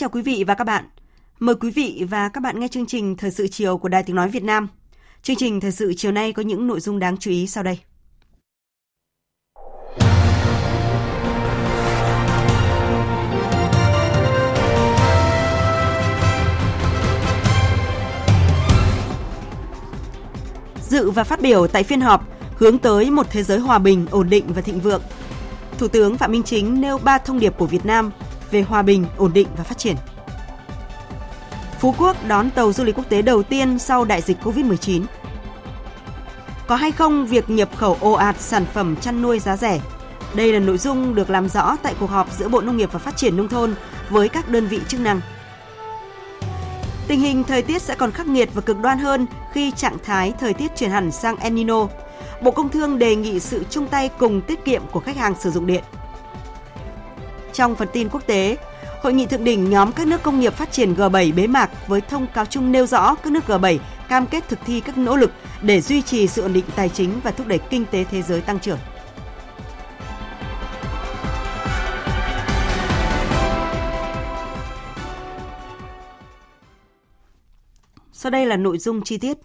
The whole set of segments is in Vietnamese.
Chào quý vị và các bạn. Mời quý vị và các bạn nghe chương trình Thời sự chiều của Đài Tiếng Nói Việt Nam. Chương trình Thời sự chiều nay có những nội dung đáng chú ý sau đây. Dự và phát biểu tại phiên họp hướng tới một thế giới hòa bình, ổn định và thịnh vượng. Thủ tướng Phạm Minh Chính nêu ba thông điệp của Việt Nam về hòa bình, ổn định và phát triển. Phú Quốc đón tàu du lịch quốc tế đầu tiên sau đại dịch Covid-19. Có hay không việc nhập khẩu ồ ạt sản phẩm chăn nuôi giá rẻ? Đây là nội dung được làm rõ tại cuộc họp giữa Bộ Nông nghiệp và Phát triển Nông thôn với các đơn vị chức năng. Tình hình thời tiết sẽ còn khắc nghiệt và cực đoan hơn khi trạng thái thời tiết chuyển hẳn sang El Nino. Bộ Công Thương đề nghị sự chung tay cùng tiết kiệm của khách hàng sử dụng điện. Trong phần tin quốc tế, Hội nghị thượng đỉnh nhóm các nước công nghiệp phát triển G7 bế mạc với thông cáo chung nêu rõ các nước G7 cam kết thực thi các nỗ lực để duy trì sự ổn định tài chính và thúc đẩy kinh tế thế giới tăng trưởng. Sau đây là nội dung chi tiết.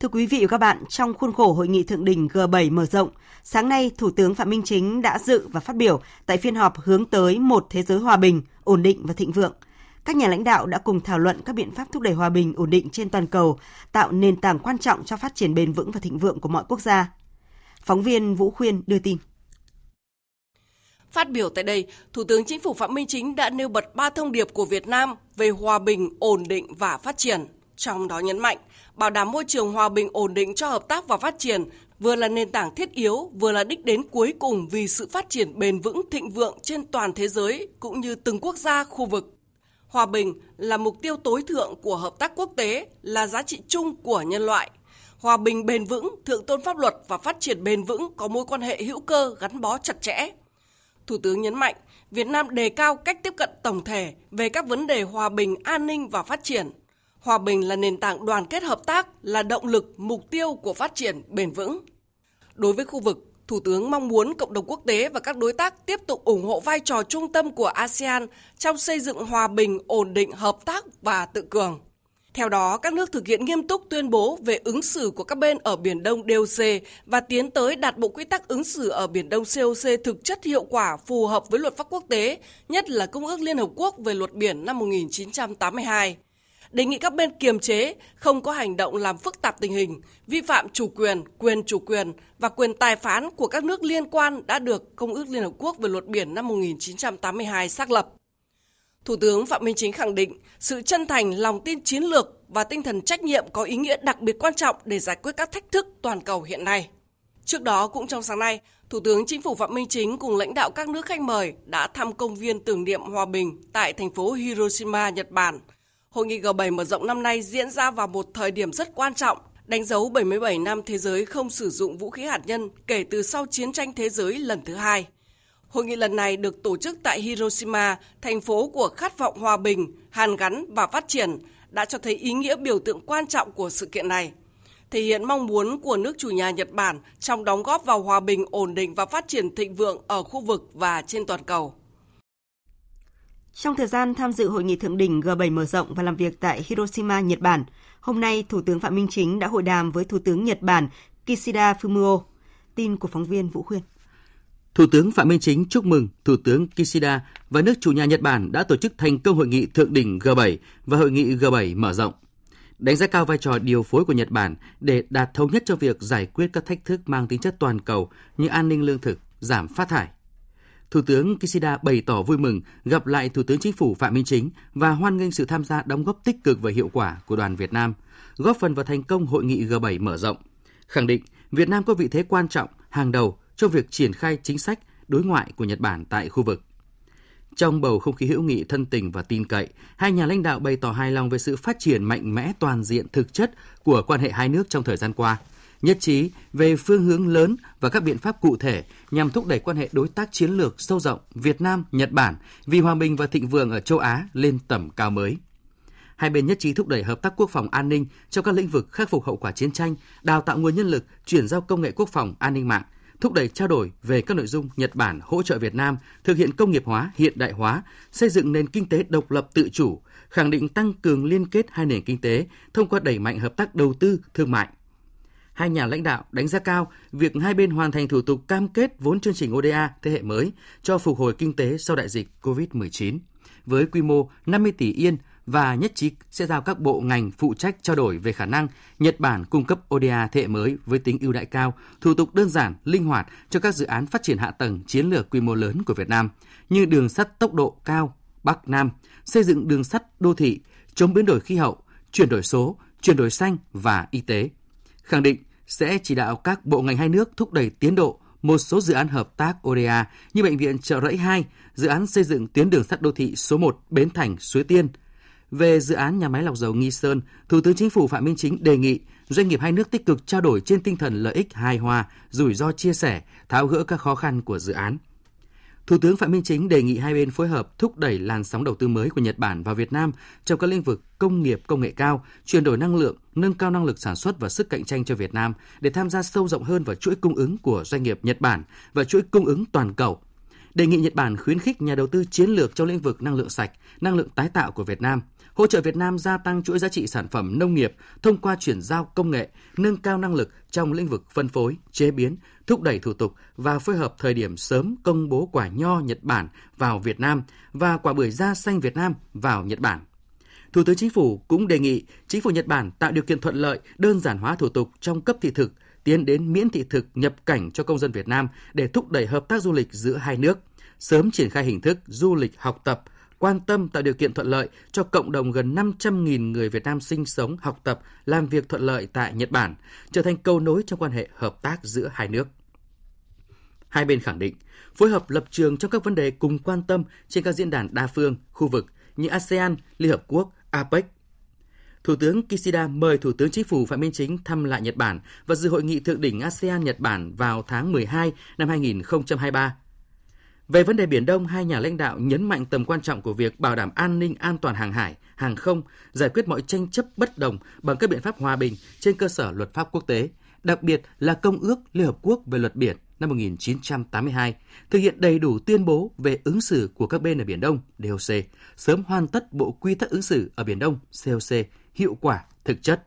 Thưa quý vị và các bạn, trong khuôn khổ hội nghị thượng đỉnh G7 mở rộng, sáng nay Thủ tướng Phạm Minh Chính đã dự và phát biểu tại phiên họp hướng tới một thế giới hòa bình, ổn định và thịnh vượng. Các nhà lãnh đạo đã cùng thảo luận các biện pháp thúc đẩy hòa bình, ổn định trên toàn cầu, tạo nền tảng quan trọng cho phát triển bền vững và thịnh vượng của mọi quốc gia. Phóng viên Vũ Khuyên đưa tin. Phát biểu tại đây, Thủ tướng Chính phủ Phạm Minh Chính đã nêu bật ba thông điệp của Việt Nam về hòa bình, ổn định và phát triển. Trong đó nhấn mạnh, bảo đảm môi trường hòa bình ổn định cho hợp tác và phát triển vừa là nền tảng thiết yếu, vừa là đích đến cuối cùng vì sự phát triển bền vững thịnh vượng trên toàn thế giới cũng như từng quốc gia khu vực. Hòa bình là mục tiêu tối thượng của hợp tác quốc tế, là giá trị chung của nhân loại. Hòa bình bền vững, thượng tôn pháp luật và phát triển bền vững có mối quan hệ hữu cơ gắn bó chặt chẽ. Thủ tướng nhấn mạnh, Việt Nam đề cao cách tiếp cận tổng thể về các vấn đề hòa bình, an ninh và phát triển – Hòa bình là nền tảng đoàn kết hợp tác, là động lực, mục tiêu của phát triển bền vững. Đối với khu vực, Thủ tướng mong muốn cộng đồng quốc tế và các đối tác tiếp tục ủng hộ vai trò trung tâm của ASEAN trong xây dựng hòa bình, ổn định, hợp tác và tự cường. Theo đó, các nước thực hiện nghiêm túc tuyên bố về ứng xử của các bên ở Biển Đông DOC và tiến tới đạt bộ quy tắc ứng xử ở Biển Đông COC thực chất hiệu quả phù hợp với luật pháp quốc tế, nhất là Công ước Liên Hợp Quốc về luật biển năm 1982 đề nghị các bên kiềm chế, không có hành động làm phức tạp tình hình, vi phạm chủ quyền, quyền chủ quyền và quyền tài phán của các nước liên quan đã được Công ước Liên Hợp Quốc về luật biển năm 1982 xác lập. Thủ tướng Phạm Minh Chính khẳng định sự chân thành, lòng tin chiến lược và tinh thần trách nhiệm có ý nghĩa đặc biệt quan trọng để giải quyết các thách thức toàn cầu hiện nay. Trước đó, cũng trong sáng nay, Thủ tướng Chính phủ Phạm Minh Chính cùng lãnh đạo các nước khách mời đã thăm công viên tưởng niệm hòa bình tại thành phố Hiroshima, Nhật Bản – Hội nghị G7 mở rộng năm nay diễn ra vào một thời điểm rất quan trọng, đánh dấu 77 năm thế giới không sử dụng vũ khí hạt nhân kể từ sau chiến tranh thế giới lần thứ hai. Hội nghị lần này được tổ chức tại Hiroshima, thành phố của khát vọng hòa bình, hàn gắn và phát triển, đã cho thấy ý nghĩa biểu tượng quan trọng của sự kiện này thể hiện mong muốn của nước chủ nhà Nhật Bản trong đóng góp vào hòa bình, ổn định và phát triển thịnh vượng ở khu vực và trên toàn cầu. Trong thời gian tham dự hội nghị thượng đỉnh G7 mở rộng và làm việc tại Hiroshima, Nhật Bản, hôm nay Thủ tướng Phạm Minh Chính đã hội đàm với Thủ tướng Nhật Bản Kishida Fumio. Tin của phóng viên Vũ Khuyên. Thủ tướng Phạm Minh Chính chúc mừng Thủ tướng Kishida và nước chủ nhà Nhật Bản đã tổ chức thành công hội nghị thượng đỉnh G7 và hội nghị G7 mở rộng. Đánh giá cao vai trò điều phối của Nhật Bản để đạt thống nhất cho việc giải quyết các thách thức mang tính chất toàn cầu như an ninh lương thực, giảm phát thải. Thủ tướng Kishida bày tỏ vui mừng gặp lại Thủ tướng Chính phủ Phạm Minh Chính và hoan nghênh sự tham gia đóng góp tích cực và hiệu quả của đoàn Việt Nam, góp phần vào thành công hội nghị G7 mở rộng, khẳng định Việt Nam có vị thế quan trọng hàng đầu trong việc triển khai chính sách đối ngoại của Nhật Bản tại khu vực. Trong bầu không khí hữu nghị thân tình và tin cậy, hai nhà lãnh đạo bày tỏ hài lòng về sự phát triển mạnh mẽ toàn diện thực chất của quan hệ hai nước trong thời gian qua, nhất trí về phương hướng lớn và các biện pháp cụ thể nhằm thúc đẩy quan hệ đối tác chiến lược sâu rộng Việt Nam Nhật Bản vì hòa bình và thịnh vượng ở châu Á lên tầm cao mới. Hai bên nhất trí thúc đẩy hợp tác quốc phòng an ninh trong các lĩnh vực khắc phục hậu quả chiến tranh, đào tạo nguồn nhân lực, chuyển giao công nghệ quốc phòng an ninh mạng, thúc đẩy trao đổi về các nội dung Nhật Bản hỗ trợ Việt Nam thực hiện công nghiệp hóa, hiện đại hóa, xây dựng nền kinh tế độc lập tự chủ, khẳng định tăng cường liên kết hai nền kinh tế thông qua đẩy mạnh hợp tác đầu tư, thương mại. Hai nhà lãnh đạo đánh giá cao việc hai bên hoàn thành thủ tục cam kết vốn chương trình ODA thế hệ mới cho phục hồi kinh tế sau đại dịch COVID-19 với quy mô 50 tỷ yên và nhất trí sẽ giao các bộ ngành phụ trách trao đổi về khả năng Nhật Bản cung cấp ODA thế hệ mới với tính ưu đại cao, thủ tục đơn giản, linh hoạt cho các dự án phát triển hạ tầng chiến lược quy mô lớn của Việt Nam như đường sắt tốc độ cao Bắc Nam, xây dựng đường sắt đô thị, chống biến đổi khí hậu, chuyển đổi số, chuyển đổi xanh và y tế. Khẳng định sẽ chỉ đạo các bộ ngành hai nước thúc đẩy tiến độ một số dự án hợp tác ODA như Bệnh viện Chợ Rẫy 2, dự án xây dựng tuyến đường sắt đô thị số 1 Bến Thành, Suối Tiên, về dự án nhà máy lọc dầu Nghi Sơn, Thủ tướng Chính phủ Phạm Minh Chính đề nghị doanh nghiệp hai nước tích cực trao đổi trên tinh thần lợi ích hài hòa, rủi ro chia sẻ, tháo gỡ các khó khăn của dự án. Thủ tướng Phạm Minh Chính đề nghị hai bên phối hợp thúc đẩy làn sóng đầu tư mới của Nhật Bản vào Việt Nam trong các lĩnh vực công nghiệp công nghệ cao, chuyển đổi năng lượng, nâng cao năng lực sản xuất và sức cạnh tranh cho Việt Nam để tham gia sâu rộng hơn vào chuỗi cung ứng của doanh nghiệp Nhật Bản và chuỗi cung ứng toàn cầu. Đề nghị Nhật Bản khuyến khích nhà đầu tư chiến lược trong lĩnh vực năng lượng sạch, năng lượng tái tạo của Việt Nam, hỗ trợ Việt Nam gia tăng chuỗi giá trị sản phẩm nông nghiệp thông qua chuyển giao công nghệ, nâng cao năng lực trong lĩnh vực phân phối, chế biến, thúc đẩy thủ tục và phối hợp thời điểm sớm công bố quả nho Nhật Bản vào Việt Nam và quả bưởi da xanh Việt Nam vào Nhật Bản. Thủ tướng Chính phủ cũng đề nghị Chính phủ Nhật Bản tạo điều kiện thuận lợi, đơn giản hóa thủ tục trong cấp thị thực, tiến đến miễn thị thực nhập cảnh cho công dân Việt Nam để thúc đẩy hợp tác du lịch giữa hai nước, sớm triển khai hình thức du lịch học tập, quan tâm tạo điều kiện thuận lợi cho cộng đồng gần 500.000 người Việt Nam sinh sống, học tập, làm việc thuận lợi tại Nhật Bản, trở thành cầu nối trong quan hệ hợp tác giữa hai nước. Hai bên khẳng định phối hợp lập trường trong các vấn đề cùng quan tâm trên các diễn đàn đa phương, khu vực như ASEAN, Liên Hợp Quốc, APEC. Thủ tướng Kishida mời Thủ tướng Chính phủ Phạm Minh Chính thăm lại Nhật Bản và dự hội nghị thượng đỉnh ASEAN-Nhật Bản vào tháng 12 năm 2023 về vấn đề Biển Đông, hai nhà lãnh đạo nhấn mạnh tầm quan trọng của việc bảo đảm an ninh an toàn hàng hải, hàng không, giải quyết mọi tranh chấp bất đồng bằng các biện pháp hòa bình trên cơ sở luật pháp quốc tế, đặc biệt là Công ước Liên Hợp Quốc về luật biển năm 1982, thực hiện đầy đủ tuyên bố về ứng xử của các bên ở Biển Đông DOC, sớm hoàn tất bộ quy tắc ứng xử ở Biển Đông COC hiệu quả, thực chất.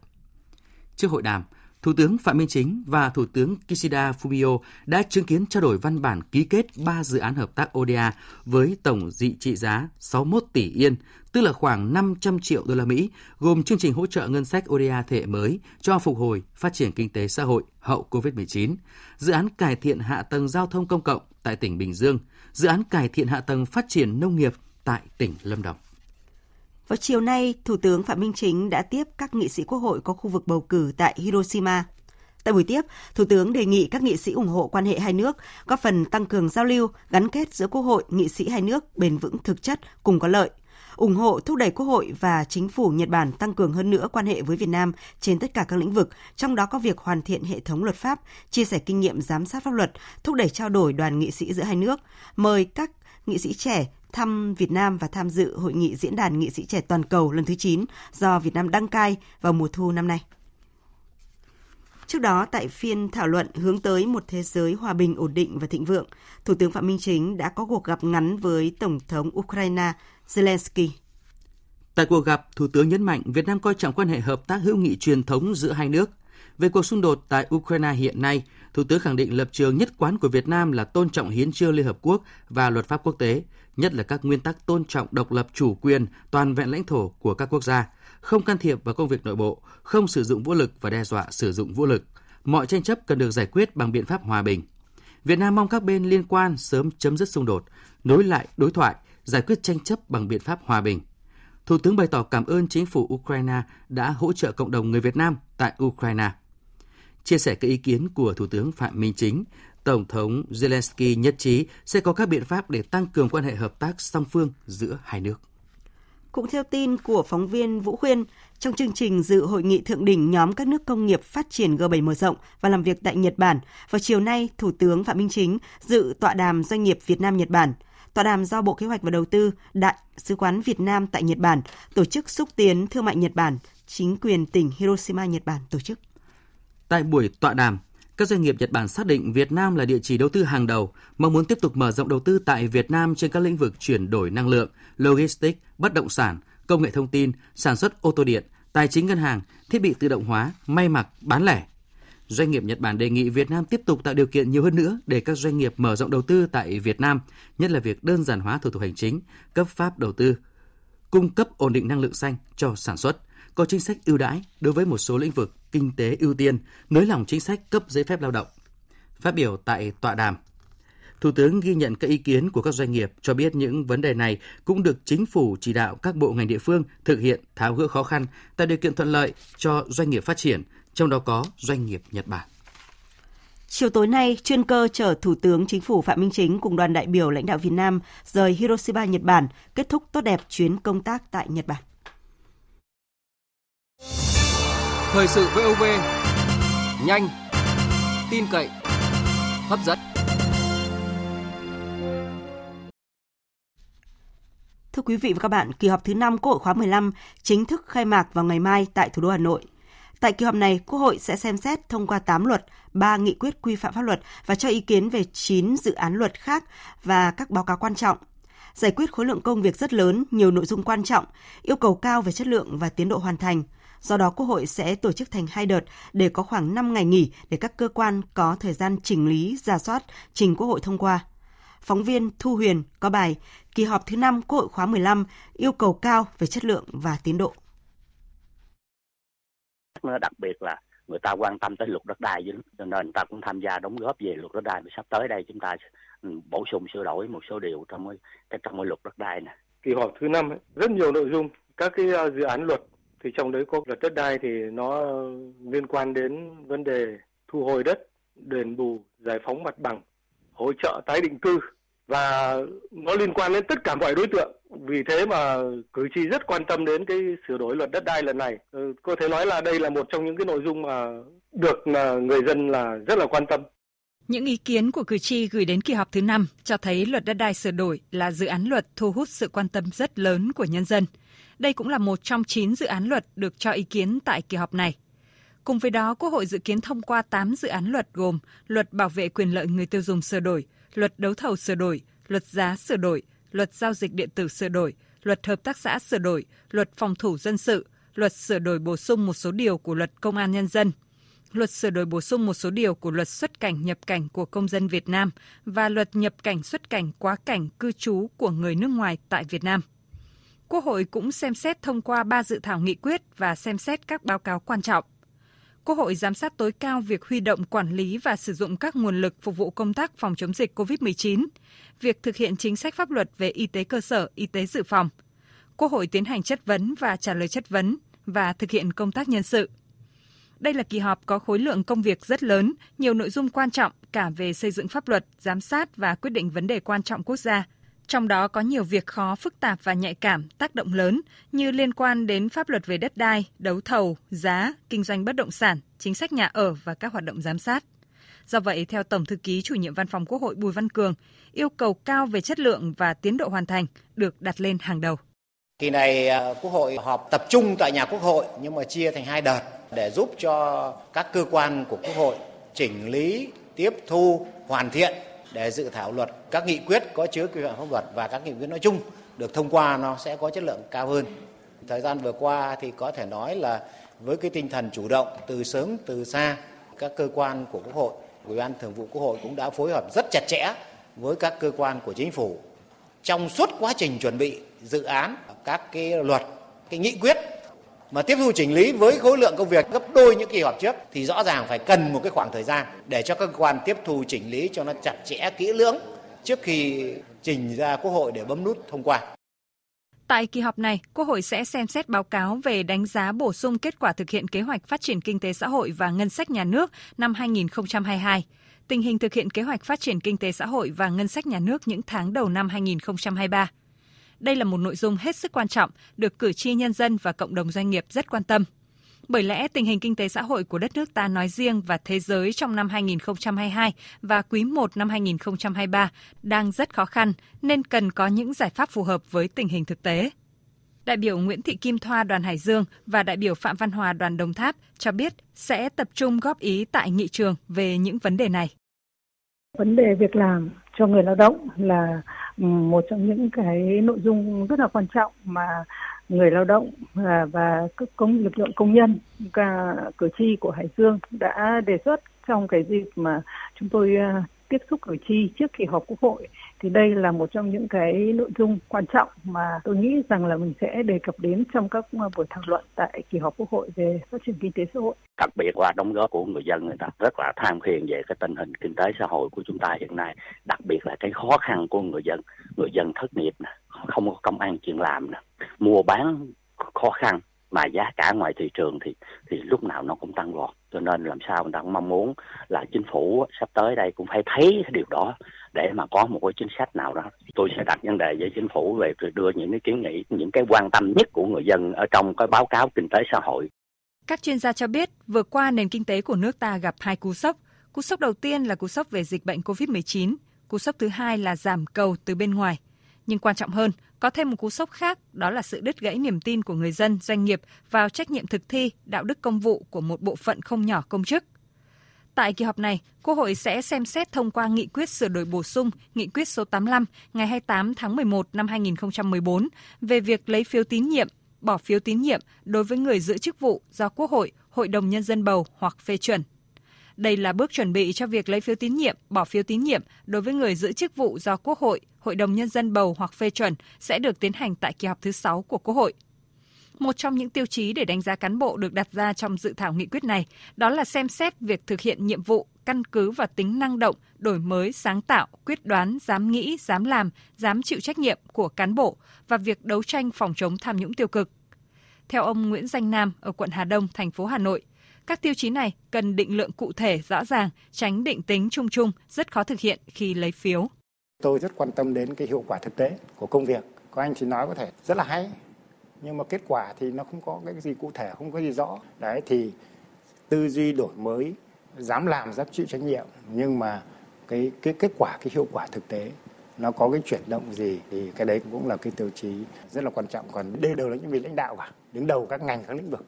Trước hội đàm, Thủ tướng Phạm Minh Chính và Thủ tướng Kishida Fumio đã chứng kiến trao đổi văn bản ký kết 3 dự án hợp tác ODA với tổng dị trị giá 61 tỷ yên, tức là khoảng 500 triệu đô la Mỹ, gồm chương trình hỗ trợ ngân sách ODA thế hệ mới cho phục hồi, phát triển kinh tế xã hội hậu COVID-19, dự án cải thiện hạ tầng giao thông công cộng tại tỉnh Bình Dương, dự án cải thiện hạ tầng phát triển nông nghiệp tại tỉnh Lâm Đồng. Vào chiều nay, Thủ tướng Phạm Minh Chính đã tiếp các nghị sĩ quốc hội có khu vực bầu cử tại Hiroshima. Tại buổi tiếp, Thủ tướng đề nghị các nghị sĩ ủng hộ quan hệ hai nước, góp phần tăng cường giao lưu, gắn kết giữa quốc hội, nghị sĩ hai nước bền vững thực chất, cùng có lợi, ủng hộ thúc đẩy Quốc hội và chính phủ Nhật Bản tăng cường hơn nữa quan hệ với Việt Nam trên tất cả các lĩnh vực, trong đó có việc hoàn thiện hệ thống luật pháp, chia sẻ kinh nghiệm giám sát pháp luật, thúc đẩy trao đổi đoàn nghị sĩ giữa hai nước, mời các nghị sĩ trẻ thăm Việt Nam và tham dự hội nghị diễn đàn nghị sĩ trẻ toàn cầu lần thứ 9 do Việt Nam đăng cai vào mùa thu năm nay. Trước đó, tại phiên thảo luận hướng tới một thế giới hòa bình, ổn định và thịnh vượng, Thủ tướng Phạm Minh Chính đã có cuộc gặp ngắn với Tổng thống Ukraine Zelensky. Tại cuộc gặp, Thủ tướng nhấn mạnh Việt Nam coi trọng quan hệ hợp tác hữu nghị truyền thống giữa hai nước. Về cuộc xung đột tại Ukraine hiện nay, Thủ tướng khẳng định lập trường nhất quán của Việt Nam là tôn trọng hiến trương Liên Hợp Quốc và luật pháp quốc tế, nhất là các nguyên tắc tôn trọng độc lập chủ quyền, toàn vẹn lãnh thổ của các quốc gia, không can thiệp vào công việc nội bộ, không sử dụng vũ lực và đe dọa sử dụng vũ lực. Mọi tranh chấp cần được giải quyết bằng biện pháp hòa bình. Việt Nam mong các bên liên quan sớm chấm dứt xung đột, nối lại đối thoại, giải quyết tranh chấp bằng biện pháp hòa bình. Thủ tướng bày tỏ cảm ơn chính phủ Ukraine đã hỗ trợ cộng đồng người Việt Nam tại Ukraine. Chia sẻ các ý kiến của Thủ tướng Phạm Minh Chính, Tổng thống Zelensky nhất trí sẽ có các biện pháp để tăng cường quan hệ hợp tác song phương giữa hai nước. Cũng theo tin của phóng viên Vũ Khuyên, trong chương trình dự hội nghị thượng đỉnh nhóm các nước công nghiệp phát triển G7 mở rộng và làm việc tại Nhật Bản, vào chiều nay, Thủ tướng Phạm Minh Chính dự tọa đàm doanh nghiệp Việt Nam Nhật Bản. Tọa đàm do Bộ Kế hoạch và Đầu tư, Đại sứ quán Việt Nam tại Nhật Bản, tổ chức xúc tiến thương mại Nhật Bản, chính quyền tỉnh Hiroshima Nhật Bản tổ chức. Tại buổi tọa đàm, các doanh nghiệp Nhật Bản xác định Việt Nam là địa chỉ đầu tư hàng đầu, mong muốn tiếp tục mở rộng đầu tư tại Việt Nam trên các lĩnh vực chuyển đổi năng lượng, logistics, bất động sản, công nghệ thông tin, sản xuất ô tô điện, tài chính ngân hàng, thiết bị tự động hóa, may mặc, bán lẻ. Doanh nghiệp Nhật Bản đề nghị Việt Nam tiếp tục tạo điều kiện nhiều hơn nữa để các doanh nghiệp mở rộng đầu tư tại Việt Nam, nhất là việc đơn giản hóa thủ tục hành chính, cấp pháp đầu tư, cung cấp ổn định năng lượng xanh cho sản xuất, có chính sách ưu đãi đối với một số lĩnh vực kinh tế ưu tiên, nới lỏng chính sách cấp giấy phép lao động. Phát biểu tại tọa đàm, Thủ tướng ghi nhận các ý kiến của các doanh nghiệp cho biết những vấn đề này cũng được chính phủ chỉ đạo các bộ ngành địa phương thực hiện tháo gỡ khó khăn, tạo điều kiện thuận lợi cho doanh nghiệp phát triển, trong đó có doanh nghiệp Nhật Bản. Chiều tối nay, chuyên cơ chở Thủ tướng Chính phủ Phạm Minh Chính cùng đoàn đại biểu lãnh đạo Việt Nam rời Hiroshima, Nhật Bản, kết thúc tốt đẹp chuyến công tác tại Nhật Bản. Thời sự VOV, nhanh, tin cậy, hấp dẫn. Thưa quý vị và các bạn, kỳ họp thứ 5 Quốc hội khóa 15 chính thức khai mạc vào ngày mai tại thủ đô Hà Nội. Tại kỳ họp này, Quốc hội sẽ xem xét thông qua 8 luật, 3 nghị quyết quy phạm pháp luật và cho ý kiến về 9 dự án luật khác và các báo cáo quan trọng. Giải quyết khối lượng công việc rất lớn, nhiều nội dung quan trọng, yêu cầu cao về chất lượng và tiến độ hoàn thành. Do đó, Quốc hội sẽ tổ chức thành hai đợt để có khoảng 5 ngày nghỉ để các cơ quan có thời gian chỉnh lý, giả soát, trình Quốc hội thông qua. Phóng viên Thu Huyền có bài Kỳ họp thứ 5 Quốc hội khóa 15 yêu cầu cao về chất lượng và tiến độ. Đặc biệt là người ta quan tâm tới luật đất đai cho nên người ta cũng tham gia đóng góp về luật đất đai. Sắp tới đây chúng ta bổ sung sửa đổi một số điều trong cái trong cái luật đất đai này. Kỳ họp thứ năm rất nhiều nội dung các cái ờ, dự án luật thì trong đấy có luật đất đai thì nó liên quan đến vấn đề thu hồi đất, đền bù, giải phóng mặt bằng, hỗ trợ tái định cư và nó liên quan đến tất cả mọi đối tượng. Vì thế mà cử tri rất quan tâm đến cái sửa đổi luật đất đai lần này. Ừ, có thể nói là đây là một trong những cái nội dung mà được người dân là rất là quan tâm. Những ý kiến của cử tri gửi đến kỳ họp thứ 5 cho thấy luật đất đai sửa đổi là dự án luật thu hút sự quan tâm rất lớn của nhân dân. Đây cũng là một trong 9 dự án luật được cho ý kiến tại kỳ họp này. Cùng với đó, Quốc hội dự kiến thông qua 8 dự án luật gồm Luật bảo vệ quyền lợi người tiêu dùng sửa đổi, Luật đấu thầu sửa đổi, Luật giá sửa đổi, Luật giao dịch điện tử sửa đổi, Luật hợp tác xã sửa đổi, Luật phòng thủ dân sự, Luật sửa đổi bổ sung một số điều của Luật Công an nhân dân, Luật sửa đổi bổ sung một số điều của Luật xuất cảnh nhập cảnh của công dân Việt Nam và Luật nhập cảnh xuất cảnh quá cảnh cư trú của người nước ngoài tại Việt Nam. Quốc hội cũng xem xét thông qua ba dự thảo nghị quyết và xem xét các báo cáo quan trọng. Quốc hội giám sát tối cao việc huy động quản lý và sử dụng các nguồn lực phục vụ công tác phòng chống dịch COVID-19, việc thực hiện chính sách pháp luật về y tế cơ sở, y tế dự phòng. Quốc hội tiến hành chất vấn và trả lời chất vấn và thực hiện công tác nhân sự. Đây là kỳ họp có khối lượng công việc rất lớn, nhiều nội dung quan trọng cả về xây dựng pháp luật, giám sát và quyết định vấn đề quan trọng quốc gia – trong đó có nhiều việc khó, phức tạp và nhạy cảm, tác động lớn như liên quan đến pháp luật về đất đai, đấu thầu, giá, kinh doanh bất động sản, chính sách nhà ở và các hoạt động giám sát. Do vậy, theo Tổng thư ký chủ nhiệm Văn phòng Quốc hội Bùi Văn Cường, yêu cầu cao về chất lượng và tiến độ hoàn thành được đặt lên hàng đầu. Kỳ này à, Quốc hội họp tập trung tại nhà Quốc hội nhưng mà chia thành hai đợt để giúp cho các cơ quan của Quốc hội chỉnh lý, tiếp thu, hoàn thiện để dự thảo luật các nghị quyết có chứa quy phạm pháp luật và các nghị quyết nói chung được thông qua nó sẽ có chất lượng cao hơn. Thời gian vừa qua thì có thể nói là với cái tinh thần chủ động từ sớm từ xa các cơ quan của Quốc hội, Ủy ban Thường vụ Quốc hội cũng đã phối hợp rất chặt chẽ với các cơ quan của chính phủ trong suốt quá trình chuẩn bị dự án các cái luật, cái nghị quyết mà tiếp thu chỉnh lý với khối lượng công việc gấp đôi những kỳ họp trước thì rõ ràng phải cần một cái khoảng thời gian để cho các cơ quan tiếp thu chỉnh lý cho nó chặt chẽ kỹ lưỡng trước khi trình ra Quốc hội để bấm nút thông qua. Tại kỳ họp này, Quốc hội sẽ xem xét báo cáo về đánh giá bổ sung kết quả thực hiện kế hoạch phát triển kinh tế xã hội và ngân sách nhà nước năm 2022, tình hình thực hiện kế hoạch phát triển kinh tế xã hội và ngân sách nhà nước những tháng đầu năm 2023. Đây là một nội dung hết sức quan trọng, được cử tri nhân dân và cộng đồng doanh nghiệp rất quan tâm. Bởi lẽ tình hình kinh tế xã hội của đất nước ta nói riêng và thế giới trong năm 2022 và quý 1 năm 2023 đang rất khó khăn nên cần có những giải pháp phù hợp với tình hình thực tế. Đại biểu Nguyễn Thị Kim Thoa đoàn Hải Dương và đại biểu Phạm Văn Hòa đoàn Đồng Tháp cho biết sẽ tập trung góp ý tại nghị trường về những vấn đề này. Vấn đề việc làm cho người lao động là ừ, một trong những cái nội dung rất là quan trọng mà người lao động à, và, và công lực lượng công nhân cả cử tri của Hải Dương đã đề xuất trong cái dịp mà chúng tôi à, tiếp xúc cử tri trước kỳ họp quốc hội thì đây là một trong những cái nội dung quan trọng mà tôi nghĩ rằng là mình sẽ đề cập đến trong các ờ, buổi thảo luận tại kỳ họp quốc hội về phát triển kinh tế xã hội. Đặc biệt là đóng góp của người dân người ta rất là tham phiền về cái tình hình kinh tế xã hội của chúng ta hiện nay, đặc biệt là cái khó khăn của người dân, người dân thất nghiệp nè, không có công ăn chuyện làm nè, mua bán khó khăn mà giá cả ngoài thị trường thì thì lúc nào nó cũng tăng vọt. Cho nên làm sao người ta cũng mong muốn là chính phủ sắp tới đây cũng phải thấy cái điều đó để mà có một cái chính sách nào đó. Tôi sẽ đặt vấn đề với chính phủ về đưa những cái kiến nghị, những cái quan tâm nhất của người dân ở trong cái báo cáo kinh tế xã hội. Các chuyên gia cho biết, vừa qua nền kinh tế của nước ta gặp hai cú sốc. Cú sốc đầu tiên là cú sốc về dịch bệnh covid-19 cú sốc thứ hai là giảm cầu từ bên ngoài nhưng quan trọng hơn, có thêm một cú sốc khác, đó là sự đứt gãy niềm tin của người dân, doanh nghiệp vào trách nhiệm thực thi, đạo đức công vụ của một bộ phận không nhỏ công chức. Tại kỳ họp này, Quốc hội sẽ xem xét thông qua nghị quyết sửa đổi bổ sung nghị quyết số 85 ngày 28 tháng 11 năm 2014 về việc lấy phiếu tín nhiệm, bỏ phiếu tín nhiệm đối với người giữ chức vụ do Quốc hội, Hội đồng Nhân dân bầu hoặc phê chuẩn. Đây là bước chuẩn bị cho việc lấy phiếu tín nhiệm, bỏ phiếu tín nhiệm đối với người giữ chức vụ do Quốc hội, Hội đồng Nhân dân bầu hoặc phê chuẩn sẽ được tiến hành tại kỳ họp thứ 6 của Quốc hội. Một trong những tiêu chí để đánh giá cán bộ được đặt ra trong dự thảo nghị quyết này đó là xem xét việc thực hiện nhiệm vụ căn cứ vào tính năng động, đổi mới, sáng tạo, quyết đoán, dám nghĩ, dám làm, dám chịu trách nhiệm của cán bộ và việc đấu tranh phòng chống tham nhũng tiêu cực. Theo ông Nguyễn Danh Nam ở quận Hà Đông, thành phố Hà Nội, các tiêu chí này cần định lượng cụ thể rõ ràng, tránh định tính chung chung, rất khó thực hiện khi lấy phiếu. Tôi rất quan tâm đến cái hiệu quả thực tế của công việc. Có anh chỉ nói có thể rất là hay, nhưng mà kết quả thì nó không có cái gì cụ thể, không có gì rõ. Đấy thì tư duy đổi mới, dám làm, dám chịu trách nhiệm, nhưng mà cái cái kết quả, cái hiệu quả thực tế nó có cái chuyển động gì thì cái đấy cũng là cái tiêu chí rất là quan trọng còn đây đều là những vị lãnh đạo cả đứng đầu các ngành các lĩnh vực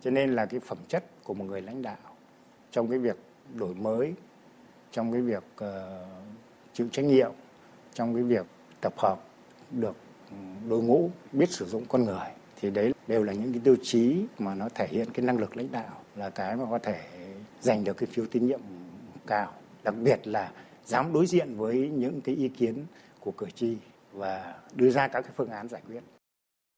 cho nên là cái phẩm chất của một người lãnh đạo trong cái việc đổi mới trong cái việc uh, chịu trách nhiệm trong cái việc tập hợp được đội ngũ biết sử dụng con người thì đấy đều là những cái tiêu chí mà nó thể hiện cái năng lực lãnh đạo là cái mà có thể giành được cái phiếu tín nhiệm cao. Đặc biệt là dám đối diện với những cái ý kiến của cử tri và đưa ra các cái phương án giải quyết.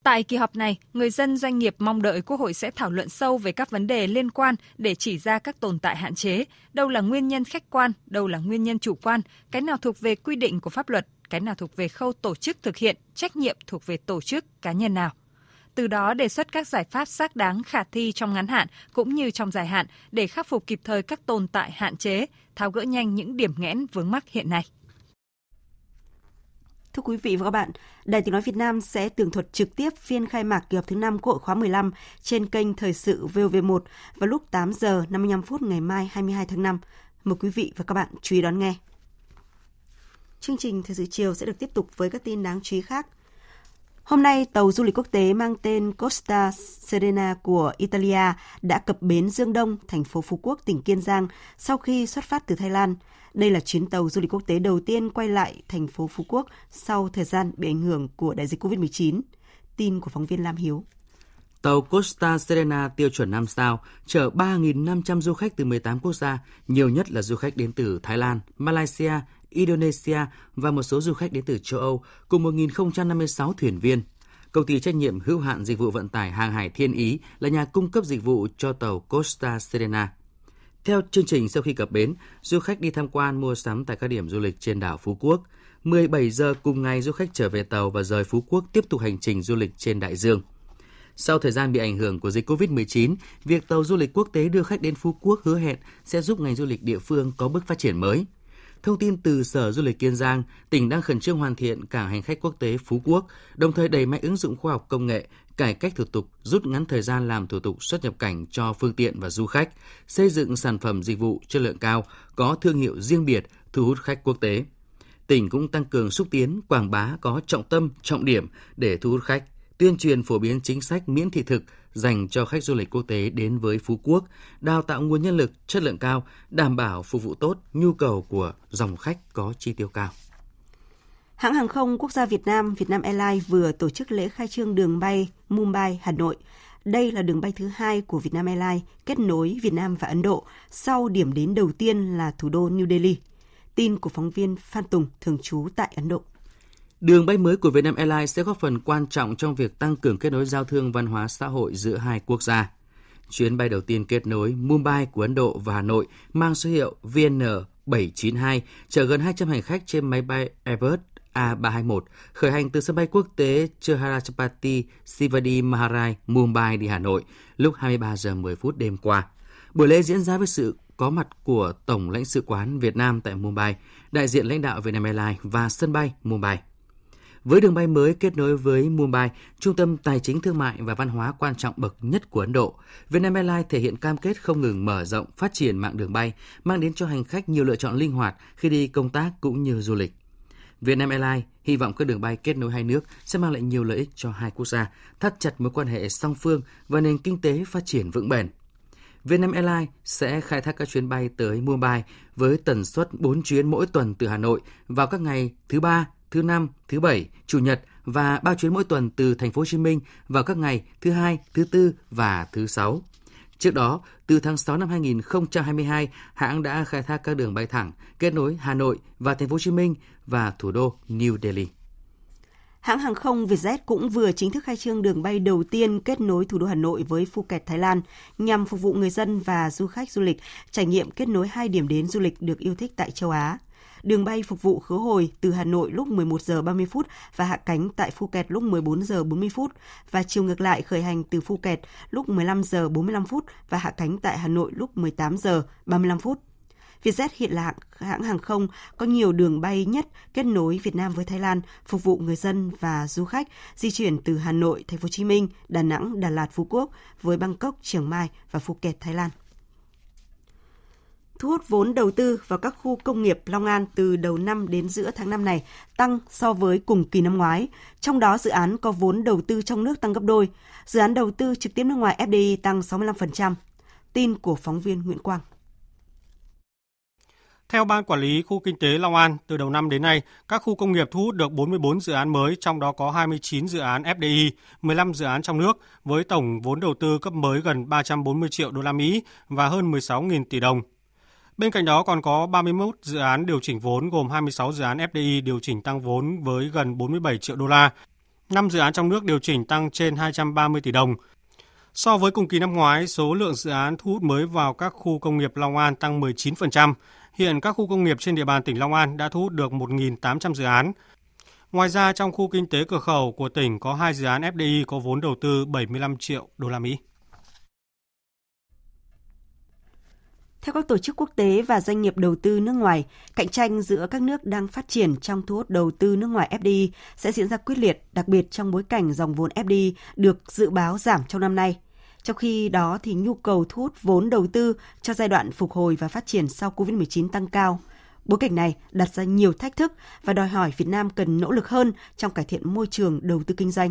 Tại kỳ họp này, người dân doanh nghiệp mong đợi Quốc hội sẽ thảo luận sâu về các vấn đề liên quan để chỉ ra các tồn tại hạn chế, đâu là nguyên nhân khách quan, đâu là nguyên nhân chủ quan, cái nào thuộc về quy định của pháp luật, cái nào thuộc về khâu tổ chức thực hiện, trách nhiệm thuộc về tổ chức, cá nhân nào. Từ đó đề xuất các giải pháp xác đáng khả thi trong ngắn hạn cũng như trong dài hạn để khắc phục kịp thời các tồn tại hạn chế, tháo gỡ nhanh những điểm nghẽn vướng mắc hiện nay. Thưa quý vị và các bạn, Đài Tiếng Nói Việt Nam sẽ tường thuật trực tiếp phiên khai mạc kỳ họp thứ 5 Quốc hội khóa 15 trên kênh Thời sự VOV1 vào lúc 8 giờ 55 phút ngày mai 22 tháng 5. Mời quý vị và các bạn chú ý đón nghe. Chương trình Thời sự chiều sẽ được tiếp tục với các tin đáng chú ý khác. Hôm nay, tàu du lịch quốc tế mang tên Costa Serena của Italia đã cập bến Dương Đông, thành phố Phú Quốc, tỉnh Kiên Giang sau khi xuất phát từ Thái Lan – đây là chuyến tàu du lịch quốc tế đầu tiên quay lại thành phố Phú Quốc sau thời gian bị ảnh hưởng của đại dịch COVID-19. Tin của phóng viên Lam Hiếu. Tàu Costa Serena tiêu chuẩn 5 sao chở 3.500 du khách từ 18 quốc gia, nhiều nhất là du khách đến từ Thái Lan, Malaysia, Indonesia và một số du khách đến từ châu Âu, cùng 1.056 thuyền viên. công ty trách nhiệm hữu hạn dịch vụ vận tải hàng hải Thiên Ý là nhà cung cấp dịch vụ cho tàu Costa Serena. Theo chương trình sau khi cập bến, du khách đi tham quan mua sắm tại các điểm du lịch trên đảo Phú Quốc. 17 giờ cùng ngày du khách trở về tàu và rời Phú Quốc tiếp tục hành trình du lịch trên đại dương. Sau thời gian bị ảnh hưởng của dịch COVID-19, việc tàu du lịch quốc tế đưa khách đến Phú Quốc hứa hẹn sẽ giúp ngành du lịch địa phương có bước phát triển mới. Thông tin từ Sở Du lịch Kiên Giang, tỉnh đang khẩn trương hoàn thiện cảng hành khách quốc tế Phú Quốc, đồng thời đẩy mạnh ứng dụng khoa học công nghệ, cải cách thủ tục, rút ngắn thời gian làm thủ tục xuất nhập cảnh cho phương tiện và du khách, xây dựng sản phẩm dịch vụ chất lượng cao, có thương hiệu riêng biệt, thu hút khách quốc tế. Tỉnh cũng tăng cường xúc tiến, quảng bá có trọng tâm, trọng điểm để thu hút khách, tuyên truyền phổ biến chính sách miễn thị thực dành cho khách du lịch quốc tế đến với Phú Quốc, đào tạo nguồn nhân lực chất lượng cao, đảm bảo phục vụ tốt nhu cầu của dòng khách có chi tiêu cao. Hãng hàng không quốc gia Việt Nam, Vietnam Airlines vừa tổ chức lễ khai trương đường bay Mumbai Hà Nội. Đây là đường bay thứ hai của Vietnam Airlines kết nối Việt Nam và Ấn Độ sau điểm đến đầu tiên là thủ đô New Delhi. Tin của phóng viên Phan Tùng thường trú tại Ấn Độ. Đường bay mới của Vietnam Airlines sẽ góp phần quan trọng trong việc tăng cường kết nối giao thương văn hóa xã hội giữa hai quốc gia. Chuyến bay đầu tiên kết nối Mumbai của Ấn Độ và Hà Nội mang số hiệu VN792 chở gần 200 hành khách trên máy bay Airbus A321 khởi hành từ sân bay quốc tế Chhatrapati Shivaji Maharaj Mumbai đi Hà Nội lúc 23 giờ 10 phút đêm qua. Buổi lễ diễn ra với sự có mặt của Tổng lãnh sự quán Việt Nam tại Mumbai, đại diện lãnh đạo Vietnam Airlines và sân bay Mumbai. Với đường bay mới kết nối với Mumbai, trung tâm tài chính thương mại và văn hóa quan trọng bậc nhất của Ấn Độ, Vietnam Airlines thể hiện cam kết không ngừng mở rộng, phát triển mạng đường bay, mang đến cho hành khách nhiều lựa chọn linh hoạt khi đi công tác cũng như du lịch. Vietnam Airlines hy vọng các đường bay kết nối hai nước sẽ mang lại nhiều lợi ích cho hai quốc gia, thắt chặt mối quan hệ song phương và nền kinh tế phát triển vững bền. Vietnam Airlines sẽ khai thác các chuyến bay tới Mumbai với tần suất 4 chuyến mỗi tuần từ Hà Nội vào các ngày thứ ba, thứ năm, thứ bảy, chủ nhật và 3 chuyến mỗi tuần từ thành phố Hồ Chí Minh vào các ngày thứ hai, thứ tư và thứ sáu. Trước đó, từ tháng 6 năm 2022, hãng đã khai thác các đường bay thẳng kết nối Hà Nội và thành phố Hồ Chí Minh và thủ đô New Delhi. Hãng hàng không Vietjet cũng vừa chính thức khai trương đường bay đầu tiên kết nối thủ đô Hà Nội với Phuket, Thái Lan nhằm phục vụ người dân và du khách du lịch trải nghiệm kết nối hai điểm đến du lịch được yêu thích tại châu Á. Đường bay phục vụ khứ hồi từ Hà Nội lúc 11 giờ 30 phút và hạ cánh tại Phuket lúc 14 giờ 40 phút và chiều ngược lại khởi hành từ Phuket lúc 15 giờ 45 phút và hạ cánh tại Hà Nội lúc 18 giờ 35 phút. Vietjet hiện là hãng hàng không có nhiều đường bay nhất kết nối Việt Nam với Thái Lan, phục vụ người dân và du khách di chuyển từ Hà Nội, Thành phố Hồ Chí Minh, Đà Nẵng, Đà Lạt, Phú Quốc với Bangkok, Chiang Mai và Phuket, Thái Lan thu hút vốn đầu tư vào các khu công nghiệp Long An từ đầu năm đến giữa tháng năm này tăng so với cùng kỳ năm ngoái. Trong đó dự án có vốn đầu tư trong nước tăng gấp đôi, dự án đầu tư trực tiếp nước ngoài FDI tăng 65%. Tin của phóng viên Nguyễn Quang. Theo Ban Quản lý Khu Kinh tế Long An, từ đầu năm đến nay, các khu công nghiệp thu hút được 44 dự án mới, trong đó có 29 dự án FDI, 15 dự án trong nước, với tổng vốn đầu tư cấp mới gần 340 triệu đô la Mỹ và hơn 16.000 tỷ đồng. Bên cạnh đó còn có 31 dự án điều chỉnh vốn gồm 26 dự án FDI điều chỉnh tăng vốn với gần 47 triệu đô la, 5 dự án trong nước điều chỉnh tăng trên 230 tỷ đồng. So với cùng kỳ năm ngoái, số lượng dự án thu hút mới vào các khu công nghiệp Long An tăng 19%. Hiện các khu công nghiệp trên địa bàn tỉnh Long An đã thu hút được 1.800 dự án. Ngoài ra, trong khu kinh tế cửa khẩu của tỉnh có hai dự án FDI có vốn đầu tư 75 triệu đô la Mỹ. Theo các tổ chức quốc tế và doanh nghiệp đầu tư nước ngoài, cạnh tranh giữa các nước đang phát triển trong thu hút đầu tư nước ngoài FDI sẽ diễn ra quyết liệt, đặc biệt trong bối cảnh dòng vốn FDI được dự báo giảm trong năm nay. Trong khi đó thì nhu cầu thu hút vốn đầu tư cho giai đoạn phục hồi và phát triển sau COVID-19 tăng cao. Bối cảnh này đặt ra nhiều thách thức và đòi hỏi Việt Nam cần nỗ lực hơn trong cải thiện môi trường đầu tư kinh doanh.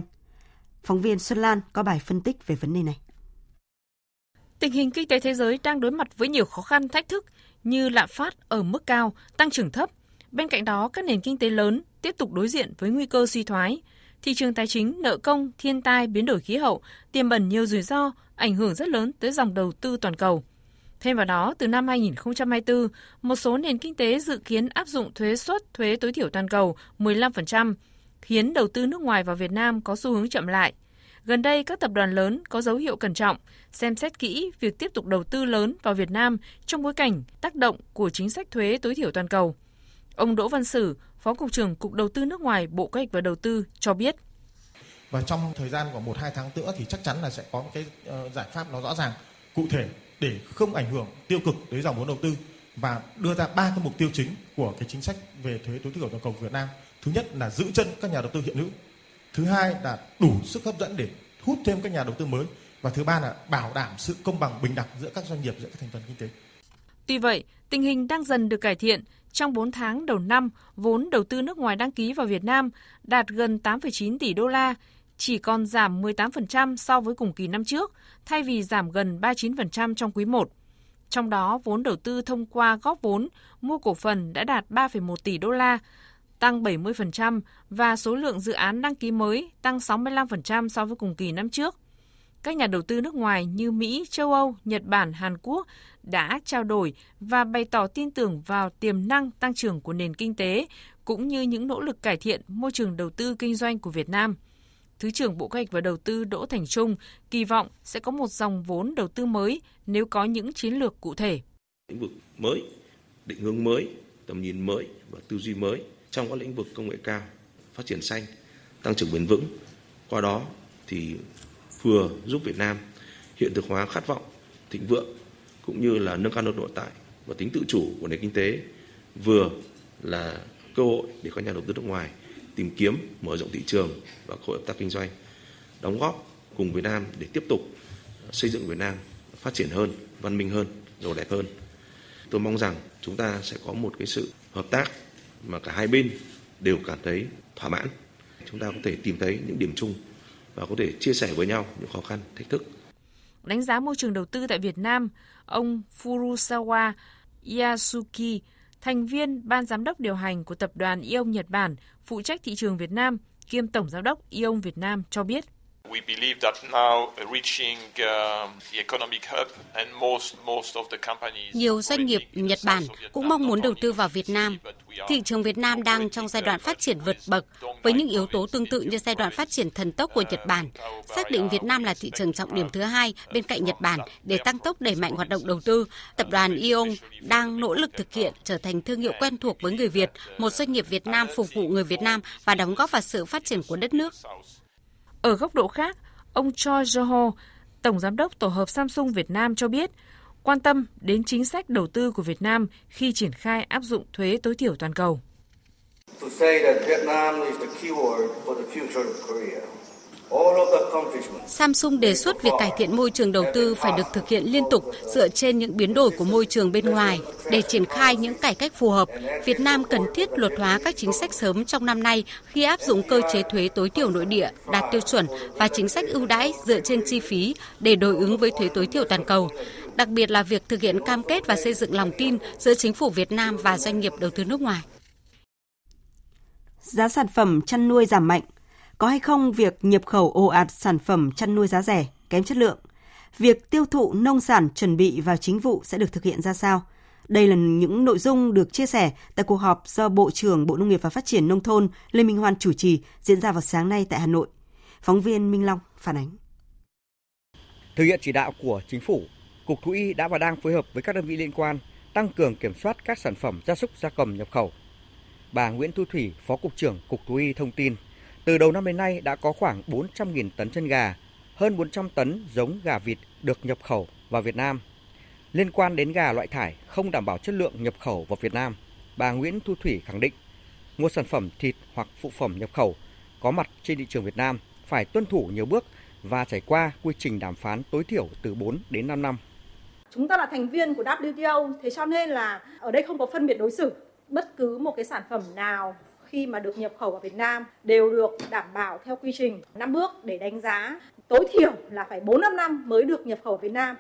Phóng viên Xuân Lan có bài phân tích về vấn đề này. Tình hình kinh tế thế giới đang đối mặt với nhiều khó khăn thách thức như lạm phát ở mức cao, tăng trưởng thấp. Bên cạnh đó, các nền kinh tế lớn tiếp tục đối diện với nguy cơ suy thoái. Thị trường tài chính, nợ công, thiên tai, biến đổi khí hậu tiềm ẩn nhiều rủi ro, ảnh hưởng rất lớn tới dòng đầu tư toàn cầu. Thêm vào đó, từ năm 2024, một số nền kinh tế dự kiến áp dụng thuế suất thuế tối thiểu toàn cầu 15%, khiến đầu tư nước ngoài vào Việt Nam có xu hướng chậm lại. Gần đây, các tập đoàn lớn có dấu hiệu cẩn trọng, xem xét kỹ việc tiếp tục đầu tư lớn vào Việt Nam trong bối cảnh tác động của chính sách thuế tối thiểu toàn cầu. Ông Đỗ Văn Sử, Phó Cục trưởng Cục Đầu tư nước ngoài Bộ Kế hoạch và Đầu tư cho biết. Và trong thời gian của 1-2 tháng nữa thì chắc chắn là sẽ có cái ờ, giải pháp nó rõ ràng, cụ thể để không ảnh hưởng tiêu cực tới dòng vốn đầu tư và đưa ra ba cái mục tiêu chính của cái chính sách về thuế tối thiểu toàn cầu của Việt Nam. Thứ nhất là giữ chân các nhà đầu tư hiện hữu. Thứ hai là đủ sức hấp dẫn để hút thêm các nhà đầu tư mới và thứ ba là bảo đảm sự công bằng bình đẳng giữa các doanh nghiệp giữa các thành phần kinh tế. Tuy vậy, tình hình đang dần được cải thiện. Trong 4 tháng đầu năm, vốn đầu tư nước ngoài đăng ký vào Việt Nam đạt gần 8,9 tỷ đô la, chỉ còn giảm 18% so với cùng kỳ năm trước, thay vì giảm gần 39% trong quý 1. Trong đó, vốn đầu tư thông qua góp vốn, mua cổ phần đã đạt 3,1 tỷ đô la, tăng 70% và số lượng dự án đăng ký mới tăng 65% so với cùng kỳ năm trước. Các nhà đầu tư nước ngoài như Mỹ, châu Âu, Nhật Bản, Hàn Quốc đã trao đổi và bày tỏ tin tưởng vào tiềm năng tăng trưởng của nền kinh tế cũng như những nỗ lực cải thiện môi trường đầu tư kinh doanh của Việt Nam. Thứ trưởng Bộ Kế hoạch và Đầu tư Đỗ Thành Trung kỳ vọng sẽ có một dòng vốn đầu tư mới nếu có những chiến lược cụ thể. Lĩnh vực mới, định hướng mới, tầm nhìn mới và tư duy mới trong các lĩnh vực công nghệ cao, phát triển xanh, tăng trưởng bền vững. Qua đó thì vừa giúp Việt Nam hiện thực hóa khát vọng thịnh vượng cũng như là nâng cao nội tại và tính tự chủ của nền kinh tế, vừa là cơ hội để các nhà đầu tư nước ngoài tìm kiếm mở rộng thị trường và cơ hội hợp tác kinh doanh, đóng góp cùng Việt Nam để tiếp tục xây dựng Việt Nam phát triển hơn, văn minh hơn, giàu đẹp hơn. Tôi mong rằng chúng ta sẽ có một cái sự hợp tác mà cả hai bên đều cảm thấy thỏa mãn. Chúng ta có thể tìm thấy những điểm chung và có thể chia sẻ với nhau những khó khăn, thách thức. Đánh giá môi trường đầu tư tại Việt Nam, ông Furusawa Yasuki, thành viên ban giám đốc điều hành của tập đoàn Ion Nhật Bản, phụ trách thị trường Việt Nam, kiêm tổng giám đốc Ion Việt Nam cho biết. We believe that now reaching um, the economic hub and most most of the companies Nhiều doanh nghiệp Nhật Bản cũng mong muốn đầu tư vào Việt Nam. Thị trường Việt Nam đang trong giai đoạn phát triển vượt bậc với những yếu tố tương tự như giai đoạn phát triển thần tốc của Nhật Bản. Xác định Việt Nam là thị trường trọng điểm thứ hai bên cạnh Nhật Bản để tăng tốc đẩy mạnh hoạt động đầu tư, tập đoàn Ion đang nỗ lực thực hiện trở thành thương hiệu quen thuộc với người Việt, một doanh nghiệp Việt Nam phục vụ người Việt Nam và đóng góp vào sự phát triển của đất nước. Ở góc độ khác, ông Choi Joho, Tổng Giám đốc Tổ hợp Samsung Việt Nam cho biết, quan tâm đến chính sách đầu tư của Việt Nam khi triển khai áp dụng thuế tối thiểu toàn cầu. To say that Vietnam is the keyword for the future of Korea. Samsung đề xuất việc cải thiện môi trường đầu tư phải được thực hiện liên tục dựa trên những biến đổi của môi trường bên ngoài. Để triển khai những cải cách phù hợp, Việt Nam cần thiết luật hóa các chính sách sớm trong năm nay khi áp dụng cơ chế thuế tối thiểu nội địa đạt tiêu chuẩn và chính sách ưu đãi dựa trên chi phí để đối ứng với thuế tối thiểu toàn cầu. Đặc biệt là việc thực hiện cam kết và xây dựng lòng tin giữa chính phủ Việt Nam và doanh nghiệp đầu tư nước ngoài. Giá sản phẩm chăn nuôi giảm mạnh có hay không việc nhập khẩu ồ ạt sản phẩm chăn nuôi giá rẻ, kém chất lượng? Việc tiêu thụ nông sản chuẩn bị vào chính vụ sẽ được thực hiện ra sao? Đây là những nội dung được chia sẻ tại cuộc họp do Bộ trưởng Bộ Nông nghiệp và Phát triển Nông thôn Lê Minh Hoan chủ trì diễn ra vào sáng nay tại Hà Nội. Phóng viên Minh Long phản ánh. Thực hiện chỉ đạo của Chính phủ, Cục Thú y đã và đang phối hợp với các đơn vị liên quan tăng cường kiểm soát các sản phẩm gia súc gia cầm nhập khẩu. Bà Nguyễn Thu Thủy, Phó Cục trưởng Cục Thú y thông tin từ đầu năm đến nay đã có khoảng 400.000 tấn chân gà, hơn 400 tấn giống gà vịt được nhập khẩu vào Việt Nam. Liên quan đến gà loại thải không đảm bảo chất lượng nhập khẩu vào Việt Nam, bà Nguyễn Thu Thủy khẳng định mua sản phẩm thịt hoặc phụ phẩm nhập khẩu có mặt trên thị trường Việt Nam phải tuân thủ nhiều bước và trải qua quy trình đàm phán tối thiểu từ 4 đến 5 năm. Chúng ta là thành viên của WTO, thế cho nên là ở đây không có phân biệt đối xử. Bất cứ một cái sản phẩm nào khi mà được nhập khẩu vào Việt Nam đều được đảm bảo theo quy trình 5 bước để đánh giá tối thiểu là phải 4 5 năm mới được nhập khẩu vào Việt Nam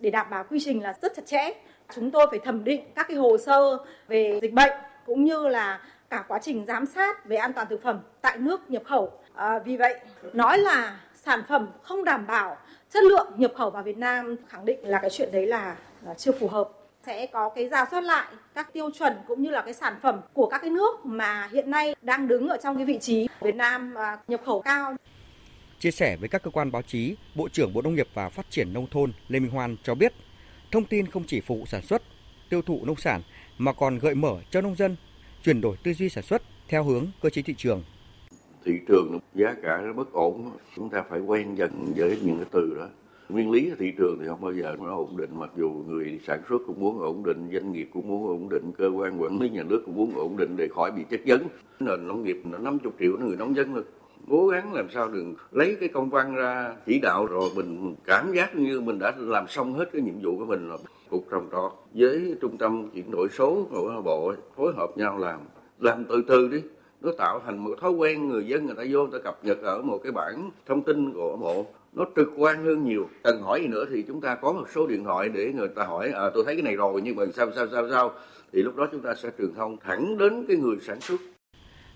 để đảm bảo quy trình là rất chặt chẽ. Chúng tôi phải thẩm định các cái hồ sơ về dịch bệnh cũng như là cả quá trình giám sát về an toàn thực phẩm tại nước nhập khẩu. À, vì vậy, nói là sản phẩm không đảm bảo chất lượng nhập khẩu vào Việt Nam khẳng định là cái chuyện đấy là, là chưa phù hợp sẽ có cái ra soát lại các tiêu chuẩn cũng như là cái sản phẩm của các cái nước mà hiện nay đang đứng ở trong cái vị trí Việt Nam à, nhập khẩu cao. Chia sẻ với các cơ quan báo chí, Bộ trưởng Bộ Nông nghiệp và Phát triển Nông thôn Lê Minh Hoan cho biết, thông tin không chỉ phục vụ sản xuất, tiêu thụ nông sản mà còn gợi mở cho nông dân chuyển đổi tư duy sản xuất theo hướng cơ chế thị trường. Thị trường giá cả nó bất ổn, chúng ta phải quen dần với những cái từ đó nguyên lý thị trường thì không bao giờ nó ổn định, mặc dù người sản xuất cũng muốn ổn định, doanh nghiệp cũng muốn ổn định, cơ quan quản lý nhà nước cũng muốn ổn định để khỏi bị chất vấn. Nền nông nghiệp nó 50 triệu người nông dân được cố gắng làm sao đừng lấy cái công văn ra chỉ đạo rồi mình cảm giác như mình đã làm xong hết cái nhiệm vụ của mình rồi. Cục trồng trọt với trung tâm chuyển đổi số của bộ phối hợp nhau làm. Làm từ từ đi, nó tạo thành một thói quen người dân người ta vô người ta cập nhật ở một cái bản thông tin của bộ nó trực quan hơn nhiều. Cần hỏi gì nữa thì chúng ta có một số điện thoại để người ta hỏi à, tôi thấy cái này rồi nhưng mà sao sao sao sao? Thì lúc đó chúng ta sẽ truyền thông thẳng đến cái người sản xuất.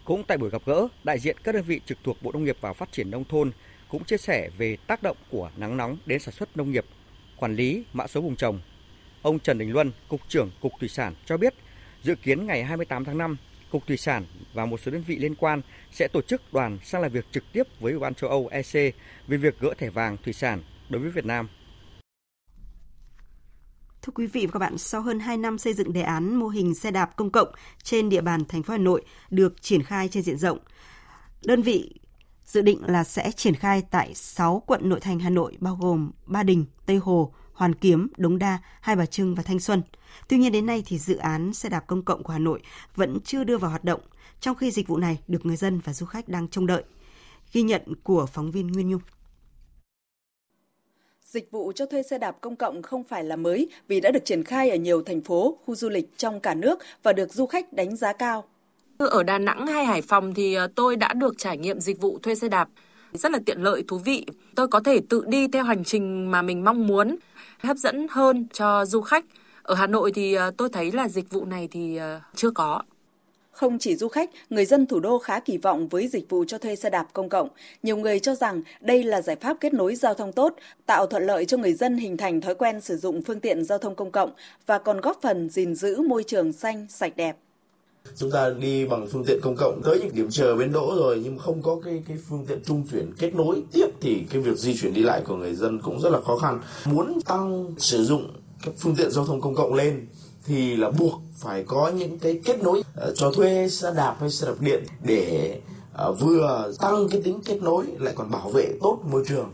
Cũng tại buổi gặp gỡ, đại diện các đơn vị trực thuộc Bộ Nông nghiệp và Phát triển Nông thôn cũng chia sẻ về tác động của nắng nóng đến sản xuất nông nghiệp, quản lý mã số vùng trồng. Ông Trần Đình Luân, Cục trưởng Cục Thủy sản cho biết, dự kiến ngày 28 tháng 5, Cục Thủy sản và một số đơn vị liên quan sẽ tổ chức đoàn sang làm việc trực tiếp với Ủy ban châu Âu EC về việc gỡ thẻ vàng thủy sản đối với Việt Nam. Thưa quý vị và các bạn, sau hơn 2 năm xây dựng đề án mô hình xe đạp công cộng trên địa bàn thành phố Hà Nội được triển khai trên diện rộng, đơn vị dự định là sẽ triển khai tại 6 quận nội thành Hà Nội bao gồm Ba Đình, Tây Hồ, Hoàn Kiếm, Đống Đa, Hai Bà Trưng và Thanh Xuân. Tuy nhiên đến nay thì dự án xe đạp công cộng của Hà Nội vẫn chưa đưa vào hoạt động, trong khi dịch vụ này được người dân và du khách đang trông đợi. Ghi nhận của phóng viên Nguyên Nhung. Dịch vụ cho thuê xe đạp công cộng không phải là mới vì đã được triển khai ở nhiều thành phố, khu du lịch trong cả nước và được du khách đánh giá cao. Ở Đà Nẵng hay Hải Phòng thì ờ, tôi đã được trải nghiệm dịch vụ thuê xe đạp rất là tiện lợi thú vị. Tôi có thể tự đi theo hành trình mà mình mong muốn, hấp dẫn hơn cho du khách. Ở Hà Nội thì ờ, tôi thấy là dịch vụ này thì ờ, chưa có. Không chỉ du khách, người dân thủ đô khá kỳ vọng với dịch vụ cho thuê xe đạp công cộng. Nhiều người cho rằng đây là giải pháp kết nối giao thông tốt, tạo thuận lợi cho người dân hình thành thói quen sử dụng phương tiện giao thông công cộng và còn góp phần gìn giữ môi trường xanh, sạch đẹp chúng ta đi bằng phương tiện công cộng tới những điểm chờ bến đỗ rồi nhưng không có cái cái phương tiện trung chuyển kết nối tiếp thì cái việc di chuyển đi lại của người dân cũng rất là khó khăn. Muốn tăng sử dụng các phương tiện giao thông công cộng lên thì là buộc phải có những cái kết nối uh, cho thuê xe đạp hay xe đạp điện để uh, vừa tăng cái tính kết nối lại còn bảo vệ tốt môi trường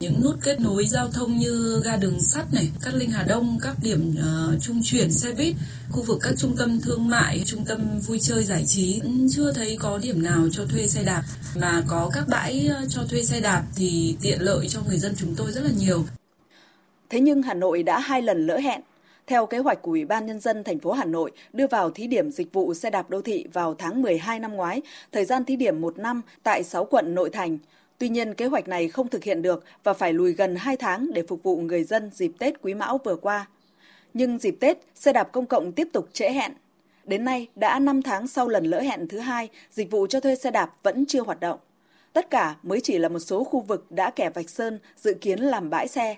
những nút kết nối giao thông như ga đường sắt này, Cát Linh Hà Đông, các điểm uh, trung chuyển xe buýt, khu vực các trung tâm thương mại, trung tâm vui chơi giải trí ừ, chưa thấy có điểm nào cho thuê xe đạp mà có các bãi ờ, cho thuê xe đạp thì tiện lợi cho người dân chúng tôi rất là nhiều. Thế nhưng Hà Nội đã hai lần lỡ hẹn theo kế hoạch của Ủy ban Nhân dân thành phố Hà Nội đưa vào thí điểm dịch vụ xe đạp đô thị vào tháng 12 năm ngoái, thời gian thí điểm một năm tại 6 quận nội thành. Tuy nhiên, kế hoạch này không thực hiện được và phải lùi gần 2 tháng để phục vụ người dân dịp Tết Quý Mão vừa qua. Nhưng dịp Tết, xe đạp công cộng tiếp tục trễ hẹn. Đến nay, đã 5 tháng sau lần lỡ hẹn thứ hai, dịch vụ cho thuê xe đạp vẫn chưa hoạt động. Tất cả mới chỉ là một số khu vực đã kẻ vạch sơn dự kiến làm bãi xe.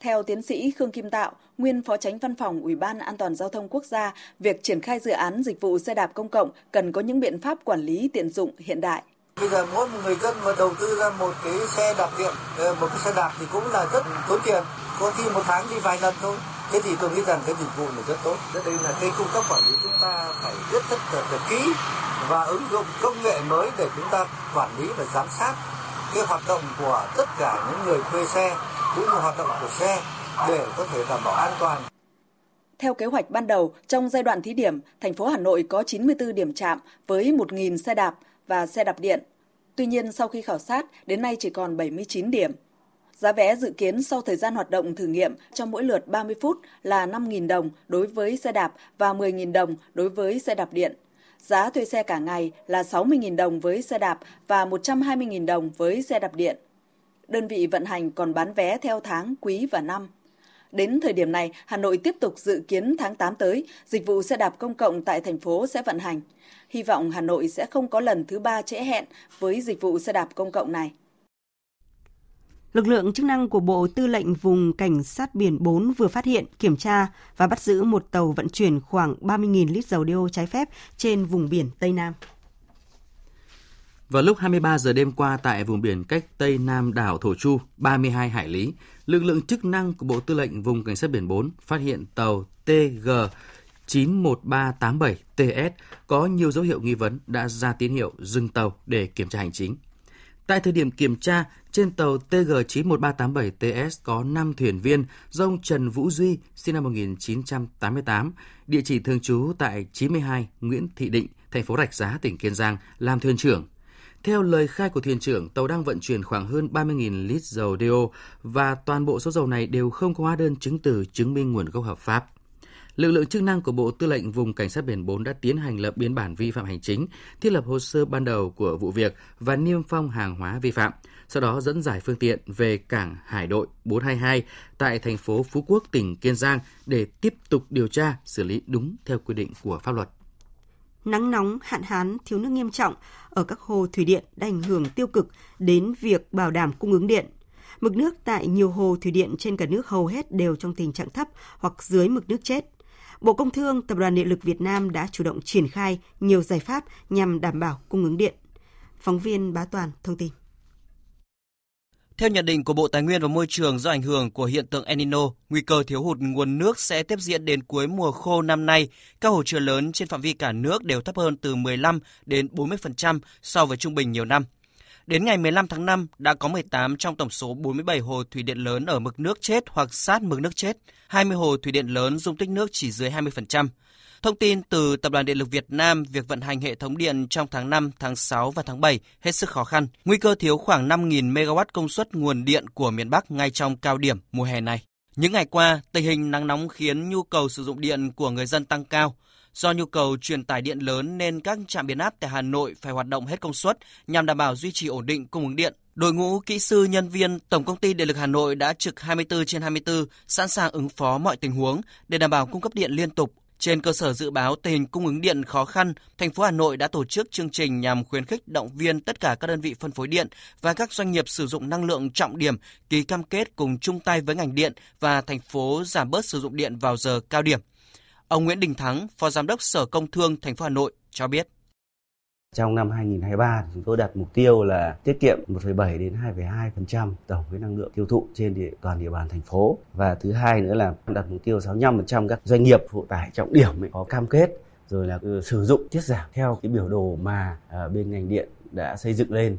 Theo tiến sĩ Khương Kim Tạo, nguyên phó tránh văn phòng Ủy ban An toàn giao thông quốc gia, việc triển khai dự án dịch vụ xe đạp công cộng cần có những biện pháp quản lý tiện dụng hiện đại. Bây giờ mỗi một người dân mà đầu tư ra một cái xe đạp điện, ờ, một cái xe đạp thì cũng là rất tốn tiền. Có khi một tháng đi vài lần thôi. Thế thì tôi nghĩ rằng cái dịch vụ này rất tốt. Đây là cái cung cấp quản lý chúng ta phải rất rất là, là kỹ và ứng dụng công nghệ mới để chúng ta quản lý và giám sát cái hoạt động của tất cả những người thuê xe cũng như hoạt động của xe để có thể đảm bảo an toàn. Theo kế hoạch ban đầu, trong giai đoạn thí điểm, thành phố Hà Nội có 94 điểm chạm với 1.000 xe đạp và xe đạp điện. Tuy nhiên, sau khi khảo sát, đến nay chỉ còn 79 điểm. Giá vé dự kiến sau thời gian hoạt động thử nghiệm trong mỗi lượt 30 phút là 5.000 đồng đối với xe đạp và 10.000 đồng đối với xe đạp điện. Giá thuê xe cả ngày là 60.000 đồng với xe đạp và 120.000 đồng với xe đạp điện. Đơn vị vận hành còn bán vé theo tháng, quý và năm. Đến thời điểm này, Hà Nội tiếp tục dự kiến tháng 8 tới, dịch vụ xe đạp công cộng tại thành phố sẽ vận hành. Hy vọng Hà Nội sẽ không có lần thứ ba trễ hẹn với dịch vụ xe đạp công cộng này. Lực lượng chức năng của Bộ Tư lệnh Vùng Cảnh sát Biển 4 vừa phát hiện, kiểm tra và bắt giữ một tàu vận chuyển khoảng 30.000 lít dầu đeo trái phép trên vùng biển Tây Nam. Vào lúc 23 giờ đêm qua tại vùng biển cách Tây Nam đảo Thổ Chu, 32 hải lý, lực lượng chức năng của Bộ Tư lệnh Vùng Cảnh sát biển 4 phát hiện tàu TG 91387TS có nhiều dấu hiệu nghi vấn đã ra tín hiệu dừng tàu để kiểm tra hành chính. Tại thời điểm kiểm tra, trên tàu TG91387TS có 5 thuyền viên do ông Trần Vũ Duy, sinh năm 1988, địa chỉ thường trú tại 92 Nguyễn Thị Định, thành phố Rạch Giá, tỉnh Kiên Giang, làm thuyền trưởng. Theo lời khai của thuyền trưởng, tàu đang vận chuyển khoảng hơn 30.000 lít dầu DO và toàn bộ số dầu này đều không có hóa đơn chứng từ chứng minh nguồn gốc hợp pháp. Lực lượng chức năng của Bộ Tư lệnh Vùng Cảnh sát biển 4 đã tiến hành lập biên bản vi phạm hành chính, thiết lập hồ sơ ban đầu của vụ việc và niêm phong hàng hóa vi phạm. Sau đó dẫn giải phương tiện về cảng Hải đội 422 tại thành phố Phú Quốc, tỉnh Kiên Giang để tiếp tục điều tra, xử lý đúng theo quy định của pháp luật. Nắng nóng, hạn hán, thiếu nước nghiêm trọng ở các hồ thủy điện đã ảnh hưởng tiêu cực đến việc bảo đảm cung ứng điện. Mực nước tại nhiều hồ thủy điện trên cả nước hầu hết đều trong tình trạng thấp hoặc dưới mực nước chết. Bộ Công Thương, Tập đoàn Điện lực Việt Nam đã chủ động triển khai nhiều giải pháp nhằm đảm bảo cung ứng điện. Phóng viên Bá Toàn thông tin. Theo nhận định của Bộ Tài nguyên và Môi trường do ảnh hưởng của hiện tượng El Nino, nguy cơ thiếu hụt nguồn nước sẽ tiếp diễn đến cuối mùa khô năm nay. Các hồ chứa lớn trên phạm vi cả nước đều thấp hơn từ 15 đến 40% so với trung bình nhiều năm. Đến ngày 15 tháng 5, đã có 18 trong tổng số 47 hồ thủy điện lớn ở mực nước chết hoặc sát mực nước chết. 20 hồ thủy điện lớn dung tích nước chỉ dưới 20%. Thông tin từ Tập đoàn Điện lực Việt Nam, việc vận hành hệ thống điện trong tháng 5, tháng 6 và tháng 7 hết sức khó khăn. Nguy cơ thiếu khoảng 5.000 MW công suất nguồn điện của miền Bắc ngay trong cao điểm mùa hè này. Những ngày qua, tình hình nắng nóng khiến nhu cầu sử dụng điện của người dân tăng cao. Do nhu cầu truyền tải điện lớn nên các trạm biến áp tại Hà Nội phải hoạt động hết công suất nhằm đảm bảo duy trì ổn định cung ứng điện. Đội ngũ kỹ sư nhân viên Tổng công ty Điện lực Hà Nội đã trực 24 trên 24, sẵn sàng ứng phó mọi tình huống để đảm bảo cung cấp điện liên tục. Trên cơ sở dự báo tình hình cung ứng điện khó khăn, thành phố Hà Nội đã tổ chức chương trình nhằm khuyến khích động viên tất cả các đơn vị phân phối điện và các doanh nghiệp sử dụng năng lượng trọng điểm ký cam kết cùng chung tay với ngành điện và thành phố giảm bớt sử dụng điện vào giờ cao điểm. Ông Nguyễn Đình Thắng, Phó Giám đốc Sở Công Thương thành phố Hà Nội cho biết. Trong năm 2023, chúng tôi đặt mục tiêu là tiết kiệm 1,7 đến 2,2% tổng cái năng lượng tiêu thụ trên địa, toàn địa bàn thành phố. Và thứ hai nữa là đặt mục tiêu 65% các doanh nghiệp phụ tải trọng điểm ấy có cam kết rồi là ừ, sử dụng tiết giảm theo cái biểu đồ mà ờ, bên ngành điện đã xây dựng lên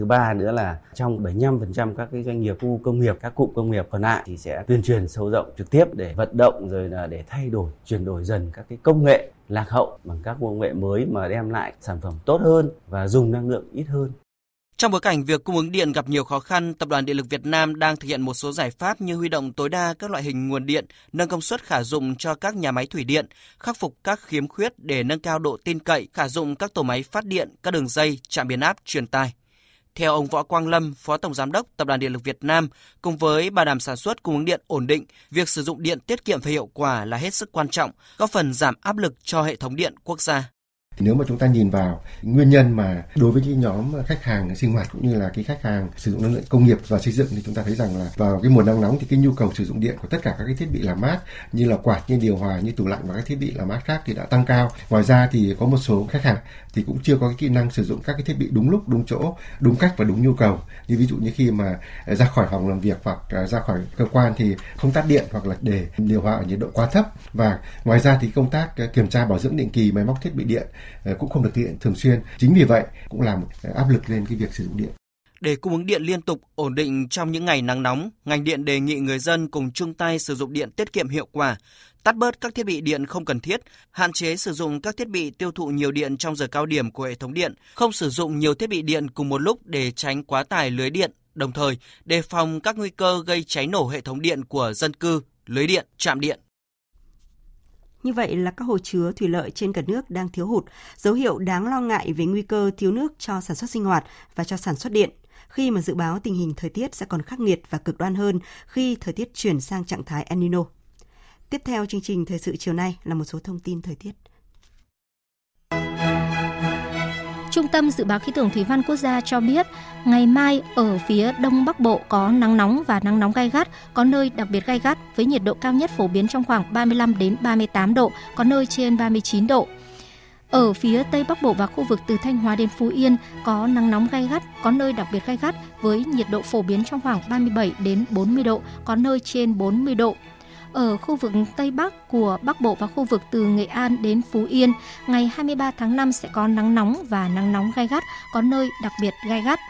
Thứ ba nữa là trong 75% các cái doanh nghiệp khu công nghiệp, các cụm công nghiệp còn lại thì sẽ tuyên truyền sâu rộng trực tiếp để vận động rồi là để thay đổi, chuyển đổi dần các cái công nghệ lạc hậu bằng các công nghệ mới mà đem lại sản phẩm tốt hơn và dùng năng lượng ít hơn. Trong bối cảnh việc cung ứng điện gặp nhiều khó khăn, Tập đoàn Điện lực Việt Nam đang thực hiện một số giải pháp như huy động tối đa các loại hình nguồn điện, nâng công suất khả dụng cho các nhà máy thủy điện, khắc phục các khiếm khuyết để nâng cao độ tin cậy, khả dụng các tổ máy phát điện, các đường dây, trạm biến áp truyền tải. Theo ông Võ Quang Lâm, Phó Tổng Giám đốc Tập đoàn Điện lực Việt Nam, cùng với bảo đảm sản xuất cung ứng điện ổn định, việc sử dụng điện tiết kiệm và hiệu quả là hết sức quan trọng, góp phần giảm áp lực cho hệ thống điện quốc gia. Nếu mà chúng ta nhìn vào nguyên nhân mà đối với cái nhóm khách hàng sinh hoạt cũng như là cái khách hàng sử dụng năng lượng công nghiệp và xây dựng thì chúng ta thấy rằng là vào cái mùa nắng nóng thì cái nhu cầu sử dụng điện của tất cả các cái thiết bị làm mát như là quạt, như điều hòa, như tủ lạnh và các thiết bị làm mát khác thì đã tăng cao. Ngoài ra thì có một số khách hàng thì cũng chưa có cái kỹ năng sử dụng các cái thiết bị đúng lúc, đúng chỗ, đúng cách và đúng nhu cầu. Như ví dụ như khi mà à, ra khỏi phòng làm việc hoặc à, ra khỏi cơ quan thì không tắt điện hoặc là để điều hòa ở nhiệt độ quá thấp và ngoài ra thì công tác à, kiểm tra bảo dưỡng định kỳ máy móc thiết bị điện Ờ, cũng không được thực hiện thường xuyên. Chính vì vậy cũng là một ờ, áp lực lên cái việc sử dụng điện. Để cung ứng điện liên tục, ổn định trong những ngày nắng nóng, ngành điện đề nghị người dân cùng chung tay sử dụng điện tiết kiệm hiệu quả, tắt bớt các thiết bị điện không cần thiết, hạn chế sử dụng các thiết bị tiêu thụ nhiều điện trong giờ cao điểm của hệ thống điện, không sử dụng nhiều thiết bị điện cùng một lúc để tránh quá tải lưới điện, đồng thời đề phòng các nguy cơ gây cháy nổ hệ thống điện của dân cư, lưới điện, trạm điện. Như vậy là các hồ chứa thủy lợi trên cả nước đang thiếu hụt, dấu hiệu đáng lo ngại về nguy cơ thiếu nước cho sản xuất sinh hoạt và cho sản xuất điện khi mà dự báo tình hình thời tiết sẽ còn khắc nghiệt và cực đoan hơn khi thời tiết chuyển sang trạng thái El Nino. Tiếp theo chương trình thời sự chiều nay là một số thông tin thời tiết. Trung tâm Dự báo Khí tượng Thủy văn Quốc gia cho biết, ngày mai ở phía Đông Bắc Bộ có nắng nóng và nắng nóng gai gắt, có nơi đặc biệt gai gắt với nhiệt độ cao nhất phổ biến trong khoảng 35 đến 38 độ, có nơi trên 39 độ. Ở phía Tây Bắc Bộ và khu vực từ Thanh Hóa đến Phú Yên có nắng nóng gai gắt, có nơi đặc biệt gai gắt với nhiệt độ phổ biến trong khoảng 37 đến 40 độ, có nơi trên 40 độ. Ở khu vực Tây Bắc của Bắc Bộ và khu vực từ Nghệ An đến Phú Yên, ngày 23 tháng 5 sẽ có nắng nóng và nắng nóng gai gắt, có nơi đặc biệt gai gắt.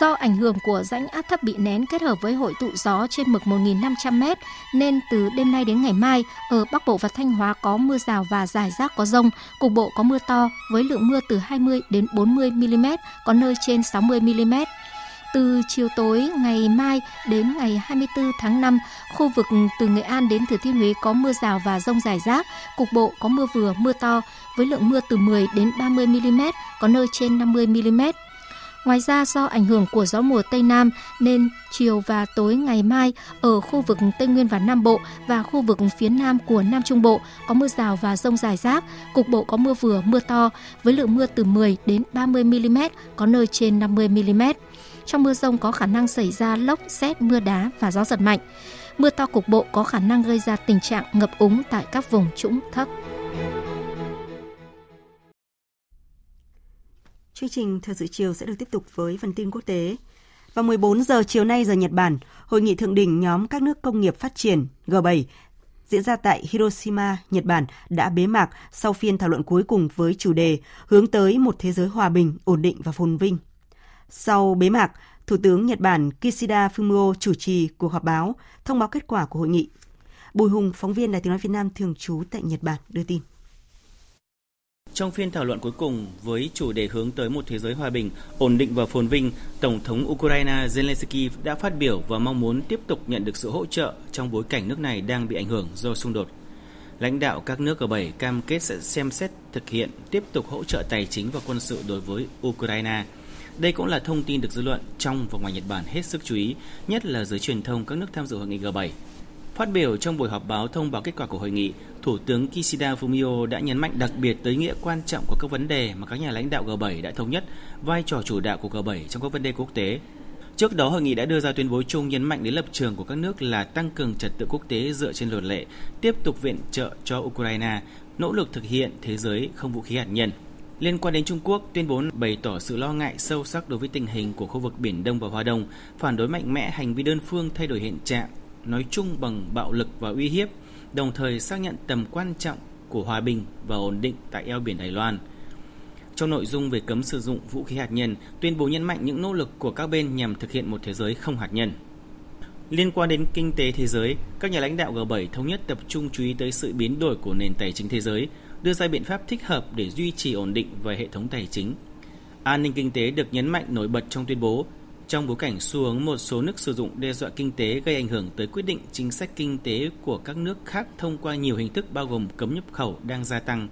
Do ảnh hưởng của rãnh áp thấp bị nén kết hợp với hội tụ gió trên mực 1.500m nên từ đêm nay đến ngày mai ở Bắc Bộ và Thanh Hóa có mưa rào và rải rác có rông, cục bộ có mưa to với lượng mưa từ 20 đến 40 mm, có nơi trên 60 mm. Từ chiều tối ngày mai đến ngày 24 tháng 5, khu vực từ Nghệ An đến Thừa Thiên Huế có mưa rào và rông rải rác, cục bộ có mưa vừa, mưa to với lượng mưa từ 10 đến 30 mm, có nơi trên 50 mm. Ngoài ra do ảnh hưởng của gió mùa Tây Nam nên chiều và tối ngày mai ở khu vực Tây Nguyên và Nam Bộ và khu vực phía Nam của Nam Trung Bộ có mưa rào và rông rải rác, cục bộ có mưa vừa, mưa to với lượng mưa từ 10 đến 30 mm, có nơi trên 50 mm. Trong mưa rông có khả năng xảy ra lốc, xét, mưa đá và gió giật mạnh. Mưa to cục bộ có khả năng gây ra tình trạng ngập úng tại các vùng trũng thấp. Chương trình Thời sự chiều sẽ được tiếp tục với phần tin quốc tế. Vào 14 giờ chiều nay giờ Nhật Bản, hội nghị thượng đỉnh nhóm các nước công nghiệp phát triển G7 diễn ra tại Hiroshima, Nhật Bản đã bế mạc sau phiên thảo luận cuối cùng với chủ đề hướng tới một thế giới hòa bình, ổn định và phồn vinh. Sau bế mạc, Thủ tướng Nhật Bản Kishida Fumio chủ trì cuộc họp báo thông báo kết quả của hội nghị. Bùi Hùng, phóng viên Đài tiếng nói Việt Nam thường trú tại Nhật Bản đưa tin. Trong phiên thảo luận cuối cùng với chủ đề hướng tới một thế giới hòa bình, ổn định và phồn vinh, Tổng thống Ukraine Zelensky đã phát biểu và mong muốn tiếp tục nhận được sự hỗ trợ trong bối cảnh nước này đang bị ảnh hưởng do xung đột. Lãnh đạo các nước G7 cam kết sẽ xem xét thực hiện tiếp tục hỗ trợ tài chính và quân sự đối với Ukraine. Đây cũng là thông tin được dư luận trong và ngoài Nhật Bản hết sức chú ý, nhất là giới truyền thông các nước tham dự hội nghị G7. Phát biểu trong buổi họp báo thông báo kết quả của hội nghị, Thủ tướng Kishida Fumio đã nhấn mạnh đặc biệt tới nghĩa quan trọng của các vấn đề mà các nhà lãnh đạo G7 đã thống nhất, vai trò chủ đạo của G7 trong các vấn đề quốc tế. Trước đó, hội nghị đã đưa ra tuyên bố chung nhấn mạnh đến lập trường của các nước là tăng cường trật tự quốc tế dựa trên luật lệ, tiếp tục viện trợ cho Ukraine, nỗ lực thực hiện thế giới không vũ khí hạt nhân. Liên quan đến Trung Quốc, tuyên bố bày tỏ sự lo ngại sâu sắc đối với tình hình của khu vực Biển Đông và Hoa Đông, phản đối mạnh mẽ hành vi đơn phương thay đổi hiện trạng, nói chung bằng bạo lực và uy hiếp, đồng thời xác nhận tầm quan trọng của hòa bình và ổn định tại eo biển Đài Loan. Trong nội dung về cấm sử dụng vũ khí hạt nhân, tuyên bố nhấn mạnh những nỗ lực của các bên nhằm thực hiện một thế giới không hạt nhân. Liên quan đến kinh tế thế giới, các nhà lãnh đạo G7 thống nhất tập trung chú ý tới sự biến đổi của nền tài chính thế giới, đưa ra biện pháp thích hợp để duy trì ổn định về hệ thống tài chính. An ninh kinh tế được nhấn mạnh nổi bật trong tuyên bố, trong bối cảnh xu hướng một số nước sử dụng đe dọa kinh tế gây ảnh hưởng tới quyết định chính sách kinh tế của các nước khác thông qua nhiều hình thức bao gồm cấm nhập khẩu đang gia tăng,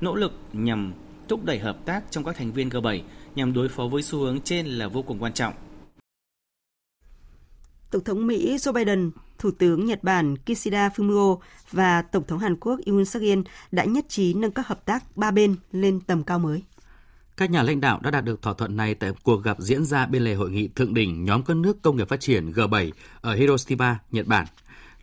nỗ lực nhằm thúc đẩy hợp tác trong các thành viên G7 nhằm đối phó với xu hướng trên là vô cùng quan trọng. Tổng thống Mỹ Joe Biden, Thủ tướng Nhật Bản Kishida Fumio và Tổng thống Hàn Quốc Yoon suk yeol đã nhất trí nâng các hợp tác ba bên lên tầm cao mới. Các nhà lãnh đạo đã đạt được thỏa thuận này tại cuộc gặp diễn ra bên lề hội nghị thượng đỉnh nhóm các nước công nghiệp phát triển G7 ở Hiroshima, Nhật Bản.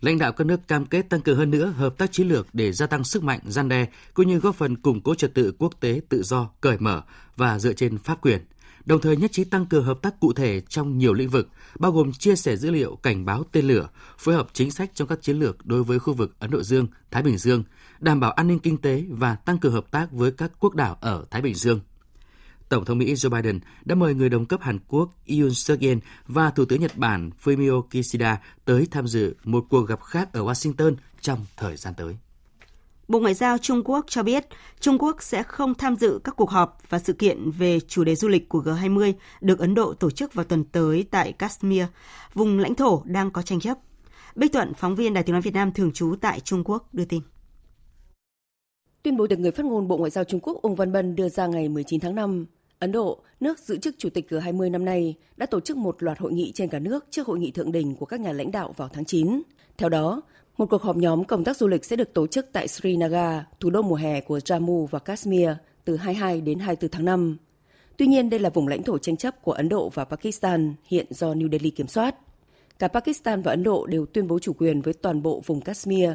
Lãnh đạo các nước cam kết tăng cường hơn nữa hợp tác chiến lược để gia tăng sức mạnh gian đe cũng như góp phần củng cố trật tự quốc tế tự do, cởi mở và dựa trên pháp quyền – đồng thời nhất trí tăng cường hợp tác cụ thể trong nhiều lĩnh vực, bao gồm chia sẻ dữ liệu cảnh báo tên lửa, phối hợp chính sách trong các chiến lược đối với khu vực Ấn Độ Dương, Thái Bình Dương, đảm bảo an ninh kinh tế và tăng cường hợp tác với các quốc đảo ở Thái Bình Dương. Tổng thống Mỹ Joe Biden đã mời người đồng cấp Hàn Quốc Yoon suk yeol và Thủ tướng Nhật Bản Fumio Kishida tới tham dự một cuộc gặp khác ở Washington trong thời gian tới. Bộ Ngoại giao Trung Quốc cho biết Trung Quốc sẽ không tham dự các cuộc họp và sự kiện về chủ đề du lịch của G20 được Ấn Độ tổ chức vào tuần tới tại Kashmir, vùng lãnh thổ đang có tranh chấp. Bích Thuận, phóng viên Đài tiếng nói Việt Nam thường trú tại Trung Quốc đưa tin. Tuyên bố được người phát ngôn Bộ Ngoại giao Trung Quốc Ung Văn Bân đưa ra ngày 19 tháng 5, Ấn Độ, nước giữ chức chủ tịch G20 năm nay, đã tổ chức một loạt hội nghị trên cả nước trước hội nghị thượng đỉnh của các nhà lãnh đạo vào tháng 9. Theo đó, một cuộc họp nhóm công tác du lịch sẽ được tổ chức tại Srinagar, thủ đô mùa hè của Jammu và Kashmir, từ 22 đến 24 tháng 5. Tuy nhiên, đây là vùng lãnh thổ tranh chấp của Ấn Độ và Pakistan hiện do New Delhi kiểm soát. Cả Pakistan và Ấn Độ đều tuyên bố chủ quyền với toàn bộ vùng Kashmir,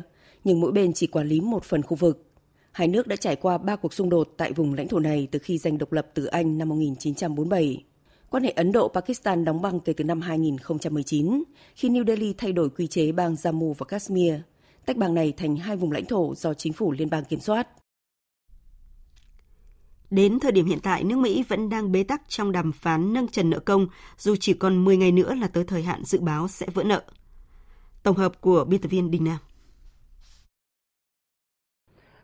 nhưng mỗi bên chỉ quản lý một phần khu vực. Hai nước đã trải qua ba cuộc xung đột tại vùng lãnh thổ này từ khi giành độc lập từ Anh năm 1947. Quan hệ Ấn Độ-Pakistan đóng băng kể từ năm 2019, khi New Delhi thay đổi quy chế bang Jammu và Kashmir, tách bang này thành hai vùng lãnh thổ do chính phủ liên bang kiểm soát. Đến thời điểm hiện tại, nước Mỹ vẫn đang bế tắc trong đàm phán nâng trần nợ công, dù chỉ còn 10 ngày nữa là tới thời hạn dự báo sẽ vỡ nợ. Tổng hợp của biên tập viên Đình Nam.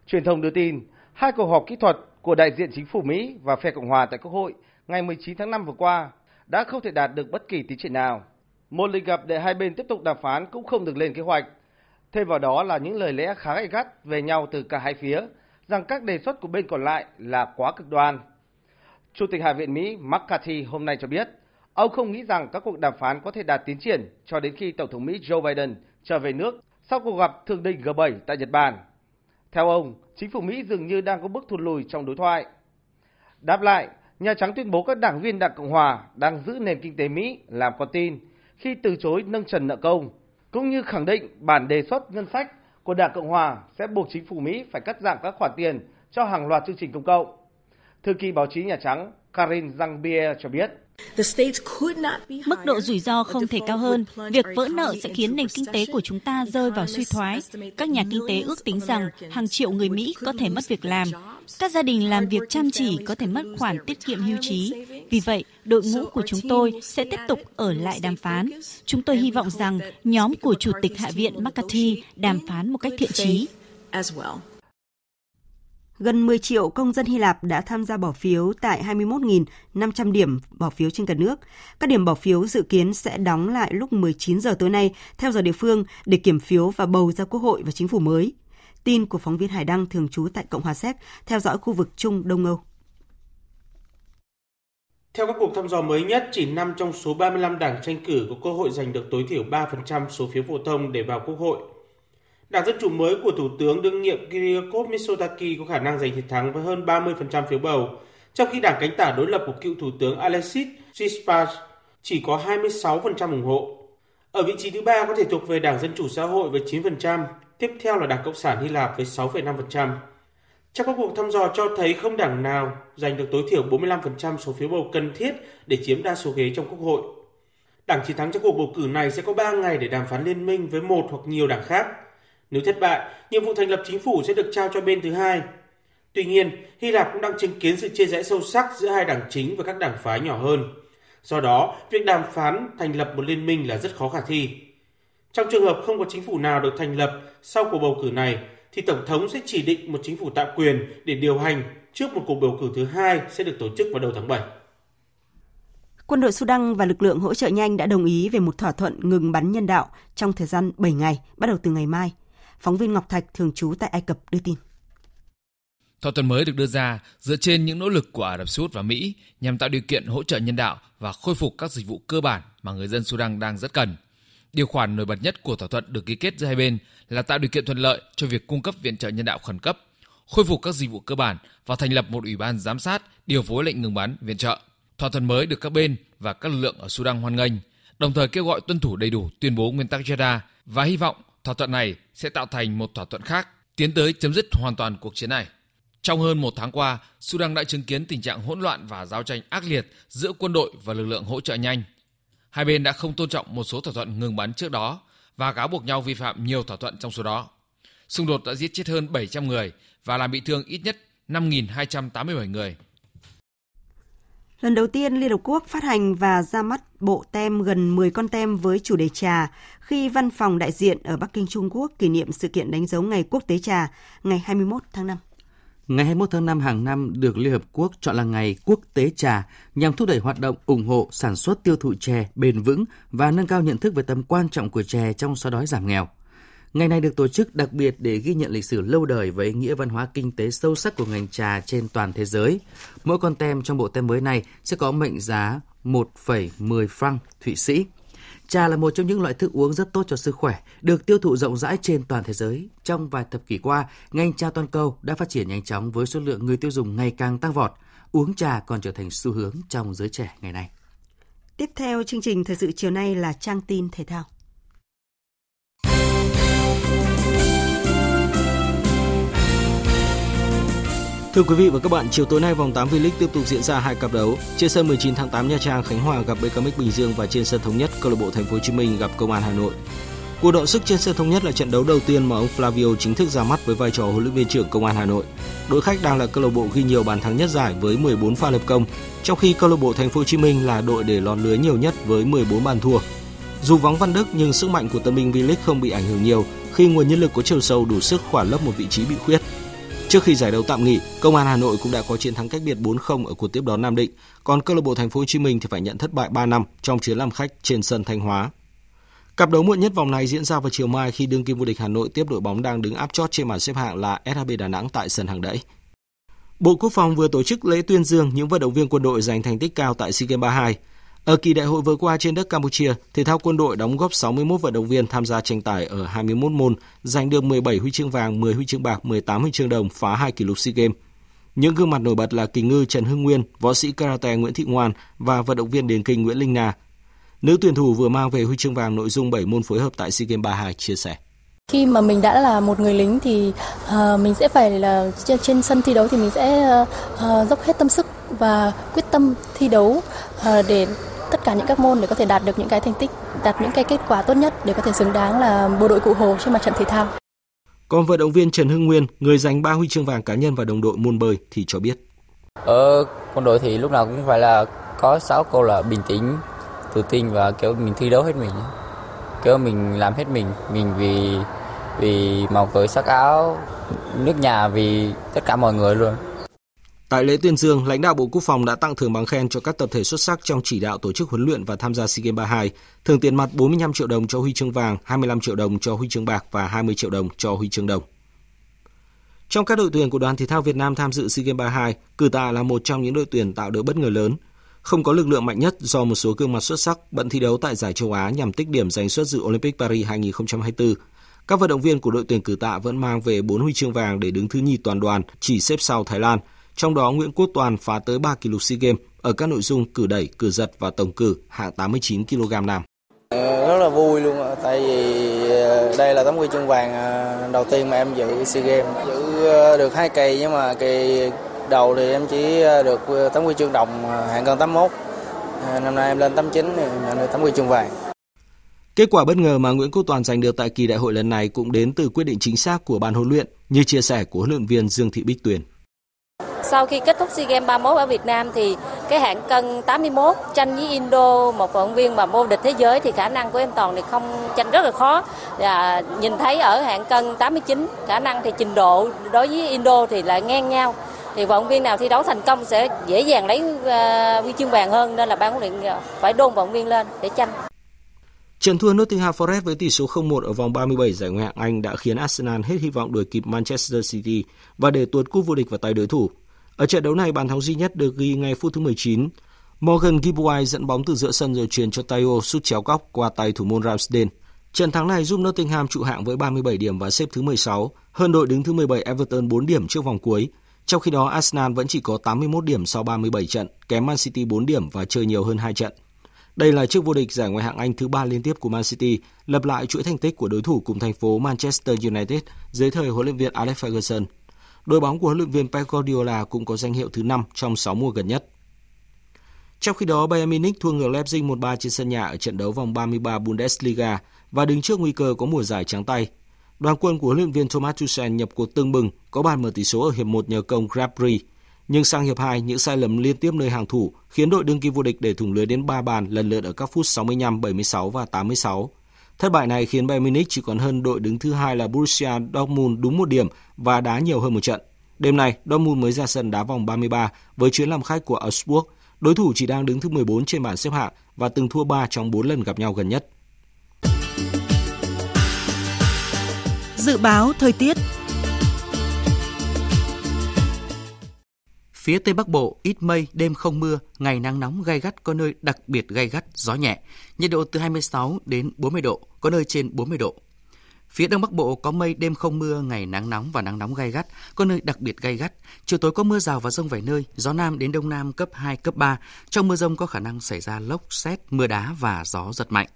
Truyền thông đưa tin, hai cuộc họp kỹ thuật của đại diện chính phủ Mỹ và phe Cộng hòa tại Quốc hội ngày 19 tháng 5 vừa qua đã không thể đạt được bất kỳ tiến triển nào. Một lịch gặp để hai bên tiếp tục đàm phán cũng không được lên kế hoạch. Thêm vào đó là những lời lẽ khá gay gắt về nhau từ cả hai phía, rằng các đề xuất của bên còn lại là quá cực đoan. Chủ tịch Hạ viện Mỹ McCarthy hôm nay cho biết, ông không nghĩ rằng các cuộc đàm phán có thể đạt tiến triển cho đến khi Tổng thống Mỹ Joe Biden trở về nước sau cuộc gặp thượng đỉnh G7 tại Nhật Bản. Theo ông, chính phủ Mỹ dường như đang có bước thụt lùi trong đối thoại. Đáp lại, Nhà Trắng tuyên bố các đảng viên Đảng Cộng Hòa đang giữ nền kinh tế Mỹ làm con tin khi từ chối nâng trần nợ công, cũng như khẳng định bản đề xuất ngân sách của Đảng Cộng Hòa sẽ buộc chính phủ Mỹ phải cắt giảm các khoản tiền cho hàng loạt chương trình công cộng. Thư ký báo chí Nhà Trắng Karin Jean-Pierre cho biết. Mức độ rủi ro không thể cao hơn. Việc vỡ nợ sẽ khiến nền kinh tế của chúng ta rơi vào suy thoái. Các nhà kinh tế ước tính rằng hàng triệu người Mỹ có thể mất việc làm. Các gia đình làm việc chăm chỉ có thể mất khoản tiết kiệm hưu trí. Vì vậy, đội ngũ của chúng tôi sẽ tiếp tục ở lại đàm phán. Chúng tôi hy vọng rằng nhóm của Chủ tịch Hạ viện McCarthy đàm phán một cách thiện trí. Gần 10 triệu công dân Hy Lạp đã tham gia bỏ phiếu tại 21.500 điểm bỏ phiếu trên cả nước. Các điểm bỏ phiếu dự kiến sẽ đóng lại lúc 19 giờ tối nay theo giờ địa phương để kiểm phiếu và bầu ra quốc hội và chính phủ mới. Tin của phóng viên Hải Đăng thường trú tại Cộng hòa Séc theo dõi khu vực Trung Đông Âu. Theo các cuộc thăm dò mới nhất, chỉ 5 trong số 35 đảng tranh cử có cơ hội giành được tối thiểu 3% số phiếu phổ thông để vào quốc hội. Đảng Dân Chủ mới của Thủ tướng đương nhiệm Kyriakos Mitsotakis có khả năng giành chiến thắng với hơn 30% phiếu bầu, trong khi đảng cánh tả đối lập của cựu Thủ tướng Alexis Tsipras chỉ có 26% ủng hộ. Ở vị trí thứ ba có thể thuộc về Đảng Dân Chủ Xã hội với 9%, tiếp theo là Đảng Cộng sản Hy Lạp với 6,5%. Trong các cuộc thăm dò cho thấy không đảng nào giành được tối thiểu 45% số phiếu bầu cần thiết để chiếm đa số ghế trong Quốc hội. Đảng chiến thắng trong cuộc bầu cử này sẽ có 3 ngày để đàm phán liên minh với một hoặc nhiều đảng khác – nếu thất bại, nhiệm vụ thành lập chính phủ sẽ được trao cho bên thứ hai. Tuy nhiên, Hy Lạp cũng đang chứng kiến sự chia rẽ sâu sắc giữa hai đảng chính và các đảng phái nhỏ hơn. Do đó, việc đàm phán thành lập một liên minh là rất khó khả thi. Trong trường hợp không có chính phủ nào được thành lập sau cuộc bầu cử này, thì Tổng thống sẽ chỉ định một chính phủ tạm quyền để điều hành trước một cuộc bầu cử thứ hai sẽ được tổ chức vào đầu tháng 7. Quân đội Sudan và lực lượng hỗ trợ nhanh đã đồng ý về một thỏa thuận ngừng bắn nhân đạo trong thời gian 7 ngày, bắt đầu từ ngày mai. Phóng viên Ngọc Thạch thường trú tại Ai Cập đưa tin. Thỏa thuận mới được đưa ra dựa trên những nỗ lực của Ả Rập Xê Út và Mỹ nhằm tạo điều kiện hỗ trợ nhân đạo và khôi phục các dịch vụ cơ bản mà người dân Sudan đang rất cần. Điều khoản nổi bật nhất của thỏa thuận được ký kết giữa hai bên là tạo điều kiện thuận lợi cho việc cung cấp viện trợ nhân đạo khẩn cấp, khôi phục các dịch vụ cơ bản và thành lập một ủy ban giám sát điều phối lệnh ngừng bắn viện trợ. Thỏa thuận mới được các bên và các lực lượng ở Sudan hoan nghênh, đồng thời kêu gọi tuân thủ đầy đủ tuyên bố nguyên tắc Jeddah và hy vọng thỏa thuận này sẽ tạo thành một thỏa thuận khác tiến tới chấm dứt hoàn toàn cuộc chiến này. Trong hơn một tháng qua, Sudan đã chứng kiến tình trạng hỗn loạn và giao tranh ác liệt giữa quân đội và lực lượng hỗ trợ nhanh. Hai bên đã không tôn trọng một số thỏa thuận ngừng bắn trước đó và cáo buộc nhau vi phạm nhiều thỏa thuận trong số đó. Xung đột đã giết chết hơn 700 người và làm bị thương ít nhất 5.287 người. Lần đầu tiên, Liên Hợp Quốc phát hành và ra mắt bộ tem gần 10 con tem với chủ đề trà khi văn phòng đại diện ở Bắc Kinh Trung Quốc kỷ niệm sự kiện đánh dấu Ngày Quốc tế trà ngày 21 tháng 5. Ngày 21 tháng 5 hàng năm được Liên Hợp Quốc chọn là Ngày Quốc tế trà nhằm thúc đẩy hoạt động ủng hộ sản xuất tiêu thụ chè bền vững và nâng cao nhận thức về tầm quan trọng của chè trong xóa đói giảm nghèo. Ngày này được tổ chức đặc biệt để ghi nhận lịch sử lâu đời và ý nghĩa văn hóa kinh tế sâu sắc của ngành trà trên toàn thế giới. Mỗi con tem trong bộ tem mới này sẽ có mệnh giá 1,10 franc Thụy Sĩ. Trà là một trong những loại thức uống rất tốt cho sức khỏe, được tiêu thụ rộng rãi trên toàn thế giới. Trong vài thập kỷ qua, ngành trà toàn cầu đã phát triển nhanh chóng với số lượng người tiêu dùng ngày càng tăng vọt. uống trà còn trở thành xu hướng trong giới trẻ ngày nay. Tiếp theo chương trình thời sự chiều nay là trang tin thể thao. Thưa quý vị và các bạn, chiều tối nay vòng 8 V-League tiếp tục diễn ra hai cặp đấu. Trên sân 19 tháng 8 Nha Trang Khánh Hòa gặp BKMX Bình Dương và trên sân thống nhất câu lạc bộ Thành phố Hồ Chí Minh gặp Công an Hà Nội. Cuộc đọ sức trên sân thống nhất là trận đấu đầu tiên mà ông Flavio chính thức ra mắt với vai trò huấn luyện viên trưởng Công an Hà Nội. Đội khách đang là câu lạc bộ ghi nhiều bàn thắng nhất giải với 14 pha lập công, trong khi câu lạc bộ Thành phố Hồ Chí Minh là đội để lọt lưới nhiều nhất với 14 bàn thua. Dù vắng Văn Đức nhưng sức mạnh của tân binh V-League không bị ảnh hưởng nhiều khi nguồn nhân lực có chiều sâu đủ sức khỏa lấp một vị trí bị khuyết. Trước khi giải đấu tạm nghỉ, Công an Hà Nội cũng đã có chiến thắng cách biệt 4-0 ở cuộc tiếp đón Nam Định, còn câu lạc bộ Thành phố Hồ Chí Minh thì phải nhận thất bại 3 năm trong chuyến làm khách trên sân Thanh Hóa. Cặp đấu muộn nhất vòng này diễn ra vào chiều mai khi đương kim vô địch Hà Nội tiếp đội bóng đang đứng áp chót trên bảng xếp hạng là SHB Đà Nẵng tại sân hàng đẫy. Bộ Quốc phòng vừa tổ chức lễ tuyên dương những vận động viên quân đội giành thành tích cao tại SEA Games 32. Ở kỳ đại hội vừa qua trên đất Campuchia, thể thao quân đội đóng góp 61 vận động viên tham gia tranh tài ở 21 môn, giành được 17 huy chương vàng, 10 huy chương bạc, 18 huy chương đồng, phá hai kỷ lục SEA Games. Những gương mặt nổi bật là kỳ ngư Trần Hưng Nguyên, võ sĩ karate Nguyễn Thị Ngoan và vận động viên điền kinh Nguyễn Linh Na. Nữ tuyển thủ vừa mang về huy chương vàng nội dung 7 môn phối hợp tại SEA Games 32 chia sẻ. Khi mà mình đã là một người lính thì uh, mình sẽ phải là trên sân thi đấu thì mình sẽ uh, dốc hết tâm sức và quyết tâm thi đấu uh, để tất cả những các môn để có thể đạt được những cái thành tích, đạt những cái kết quả tốt nhất để có thể xứng đáng là bộ đội cụ Hồ trên mặt trận thể thao. Còn vận động viên Trần Hưng Nguyên, người giành 3 huy chương vàng cá nhân và đồng đội môn bơi thì cho biết. Ở quân đội thì lúc nào cũng phải là có 6 câu là bình tĩnh, tự tin và kiểu mình thi đấu hết mình. Kiểu mình làm hết mình, mình vì vì màu cờ sắc áo, nước nhà vì tất cả mọi người luôn. Tại lễ tuyên dương, lãnh đạo Bộ Quốc phòng đã tặng thưởng bằng khen cho các tập thể xuất sắc trong chỉ đạo tổ chức huấn luyện và tham gia SEA Games 32, thưởng tiền mặt 45 triệu đồng cho huy chương vàng, 25 triệu đồng cho huy chương bạc và 20 triệu đồng cho huy chương đồng. Trong các đội tuyển của đoàn thể thao Việt Nam tham dự SEA Games 32, cử tạ là một trong những đội tuyển tạo được bất ngờ lớn. Không có lực lượng mạnh nhất do một số gương mặt xuất sắc bận thi đấu tại giải châu Á nhằm tích điểm giành suất dự Olympic Paris 2024. Các vận động viên của đội tuyển cử tạ vẫn mang về 4 huy chương vàng để đứng thứ nhì toàn đoàn, chỉ xếp sau Thái Lan – trong đó Nguyễn Quốc Toàn phá tới 3 kỷ lục SEA Games ở các nội dung cử đẩy, cử giật và tổng cử hạng 89 kg nam. Ờ, rất là vui luôn tại vì ờ, đây là tấm huy chương vàng ờ, đầu tiên mà em dự SEA Games. Giữ được hai kỳ nhưng mà kỳ đầu thì em chỉ được tấm huy chương đồng hạng cân 81. Năm nay em lên 89 thì nhận được tấm huy chương vàng. Kết quả bất ngờ mà Nguyễn Quốc Toàn giành được tại kỳ đại hội lần này cũng đến từ quyết định chính xác của ban huấn luyện, như chia sẻ của huấn luyện viên Dương Thị Bích Tuyền. Sau khi kết thúc SEA Games 31 ở Việt Nam thì cái hạng cân 81 tranh với Indo một vận viên mà vô địch thế giới thì khả năng của em Toàn thì không tranh rất là khó. Và nhìn thấy ở hạng cân 89 khả năng thì trình độ đối với Indo thì lại ngang nhau. Thì vận động viên nào thi đấu thành công sẽ dễ dàng lấy uh, huy chương vàng hơn nên là ban huấn luyện phải đôn vận động viên lên để tranh. Trận thua Nottingham Forest với tỷ số 0-1 ở vòng 37 giải Ngoại hạng Anh đã khiến Arsenal hết hy vọng đuổi kịp Manchester City và để tuột cúp vô địch vào tay đối thủ. Ở trận đấu này, bàn thắng duy nhất được ghi ngay phút thứ 19. Morgan Gibbs dẫn bóng từ giữa sân rồi truyền cho Tayo sút chéo góc qua tay thủ môn Ramsdale. Trận thắng này giúp Nottingham trụ hạng với 37 điểm và xếp thứ 16, hơn đội đứng thứ 17 Everton 4 điểm trước vòng cuối. Trong khi đó, Arsenal vẫn chỉ có 81 điểm sau 37 trận, kém Man City 4 điểm và chơi nhiều hơn 2 trận. Đây là chức vô địch giải ngoại hạng Anh thứ ba liên tiếp của Man City, lập lại chuỗi thành tích của đối thủ cùng thành phố Manchester United dưới thời huấn luyện viên Alex Ferguson. Đội bóng của huấn luyện viên Pep Guardiola cũng có danh hiệu thứ 5 trong 6 mùa gần nhất. Trong khi đó, Bayern Munich thua ngược Leipzig 1-3 trên sân nhà ở trận đấu vòng 33 Bundesliga và đứng trước nguy cơ có mùa giải trắng tay. Đoàn quân của huấn luyện viên Thomas Tuchel nhập cuộc tương bừng, có bàn mở tỷ số ở hiệp 1 nhờ công Grabry. Nhưng sang hiệp 2, những sai lầm liên tiếp nơi hàng thủ khiến đội đương kim vô địch để thủng lưới đến 3 bàn lần lượt ở các phút 65, 76 và 86. Thất bại này khiến Bayern Munich chỉ còn hơn đội đứng thứ hai là Borussia Dortmund đúng một điểm và đá nhiều hơn một trận. Đêm nay, Dortmund mới ra sân đá vòng 33 với chuyến làm khách của Augsburg. Đối thủ chỉ đang đứng thứ 14 trên bảng xếp hạng và từng thua 3 trong 4 lần gặp nhau gần nhất. Dự báo thời tiết Phía Tây Bắc Bộ ít mây, đêm không mưa, ngày nắng nóng gai gắt có nơi đặc biệt gai gắt, gió nhẹ. Nhiệt độ từ 26 đến 40 độ, có nơi trên 40 độ. Phía Đông Bắc Bộ có mây, đêm không mưa, ngày nắng nóng và nắng nóng gai gắt, có nơi đặc biệt gai gắt. Chiều tối có mưa rào và rông vài nơi, gió Nam đến Đông Nam cấp 2, cấp 3. Trong mưa rông có khả năng xảy ra lốc, xét, mưa đá và gió giật mạnh.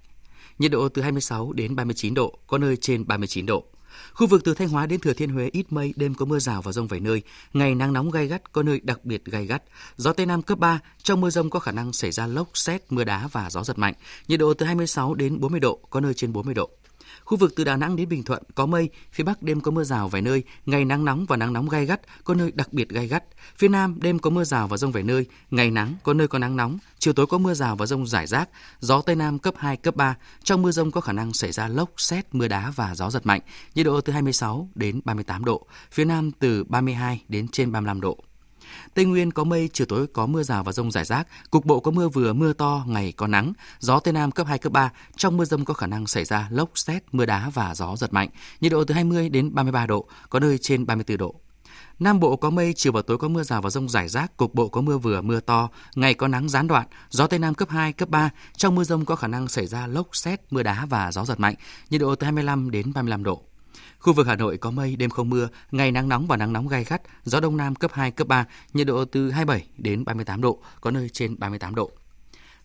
Nhiệt độ từ 26 đến 39 độ, có nơi trên 39 độ. Khu vực từ Thanh Hóa đến Thừa Thiên Huế ít mây, đêm có mưa rào và rông vài nơi, ngày nắng nóng gai gắt, có nơi đặc biệt gai gắt. Gió Tây Nam cấp 3, trong mưa rông có khả năng xảy ra lốc, xét, mưa đá và gió giật mạnh. Nhiệt độ từ 26 đến 40 độ, có nơi trên 40 độ. Khu vực từ Đà Nẵng đến Bình Thuận có mây, phía Bắc đêm có mưa rào vài nơi, ngày nắng nóng và nắng nóng gai gắt, có nơi đặc biệt gai gắt. Phía Nam đêm có mưa rào và rông vài nơi, ngày nắng, có nơi có nắng nóng, chiều tối có mưa rào và rông rải rác, gió Tây Nam cấp 2, cấp 3. Trong mưa rông có khả năng xảy ra lốc, xét, mưa đá và gió giật mạnh, nhiệt độ từ 26 đến 38 độ, phía Nam từ 32 đến trên 35 độ. Tây Nguyên có mây, chiều tối có mưa rào và rông rải rác, cục bộ có mưa vừa mưa to, ngày có nắng, gió Tây Nam cấp 2, cấp 3. Trong mưa rông có khả năng xảy ra lốc, xét, mưa đá và gió giật mạnh, nhiệt độ từ 20 đến 33 độ, có nơi trên 34 độ. Nam Bộ có mây, chiều và tối có mưa rào và rông rải rác, cục bộ có mưa vừa mưa to, ngày có nắng gián đoạn, gió Tây Nam cấp 2, cấp 3. Trong mưa rông có khả năng xảy ra lốc, xét, mưa đá và gió giật mạnh, nhiệt độ từ 25 đến 35 độ. Khu vực Hà Nội có mây, đêm không mưa, ngày nắng nóng và nắng nóng gai gắt, gió đông nam cấp 2, cấp 3, nhiệt độ từ 27 đến 38 độ, có nơi trên 38 độ.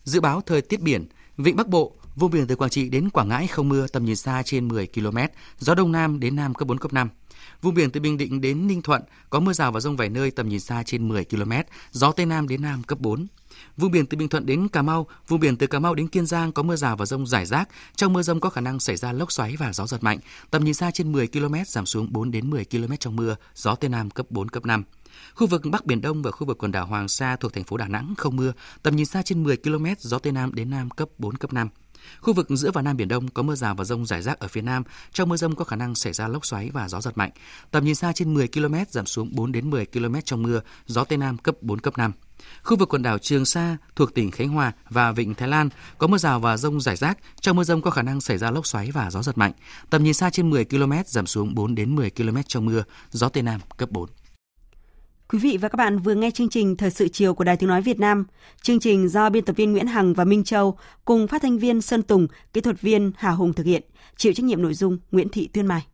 Dự báo thời tiết biển, vịnh Bắc Bộ, vùng biển từ Quảng Trị đến Quảng Ngãi không mưa, tầm nhìn xa trên 10 km, gió đông nam đến nam cấp 4, cấp 5. Vùng biển từ Bình Định đến Ninh Thuận có mưa rào và rông vài nơi tầm nhìn xa trên 10 km, gió Tây Nam đến Nam cấp 4. Vùng biển từ Bình Thuận đến Cà Mau, vùng biển từ Cà Mau đến Kiên Giang có mưa rào và rông rải rác. Trong mưa rông có khả năng xảy ra lốc xoáy và gió giật mạnh. Tầm nhìn xa trên 10 km giảm xuống 4 đến 10 km trong mưa, gió Tây Nam cấp 4, cấp 5. Khu vực Bắc Biển Đông và khu vực quần đảo Hoàng Sa thuộc thành phố Đà Nẵng không mưa, tầm nhìn xa trên 10 km, gió Tây Nam đến Nam cấp 4, cấp 5. Khu vực giữa và Nam Biển Đông có mưa rào và rông rải rác ở phía Nam. Trong mưa rông có khả năng xảy ra lốc xoáy và gió giật mạnh. Tầm nhìn xa trên 10 km giảm xuống 4 đến 10 km trong mưa, gió Tây Nam cấp 4, cấp 5. Khu vực quần đảo Trường Sa thuộc tỉnh Khánh Hòa và Vịnh Thái Lan có mưa rào và rông rải rác. Trong mưa rông có khả năng xảy ra lốc xoáy và gió giật mạnh. Tầm nhìn xa trên 10 km giảm xuống 4 đến 10 km trong mưa, gió Tây Nam cấp 4. Quý vị và các bạn vừa nghe chương trình Thời sự chiều của Đài Tiếng Nói Việt Nam. Chương trình do biên tập viên Nguyễn Hằng và Minh Châu cùng phát thanh viên Sơn Tùng, kỹ thuật viên Hà Hùng thực hiện. Chịu trách nhiệm nội dung Nguyễn Thị Tuyên Mai.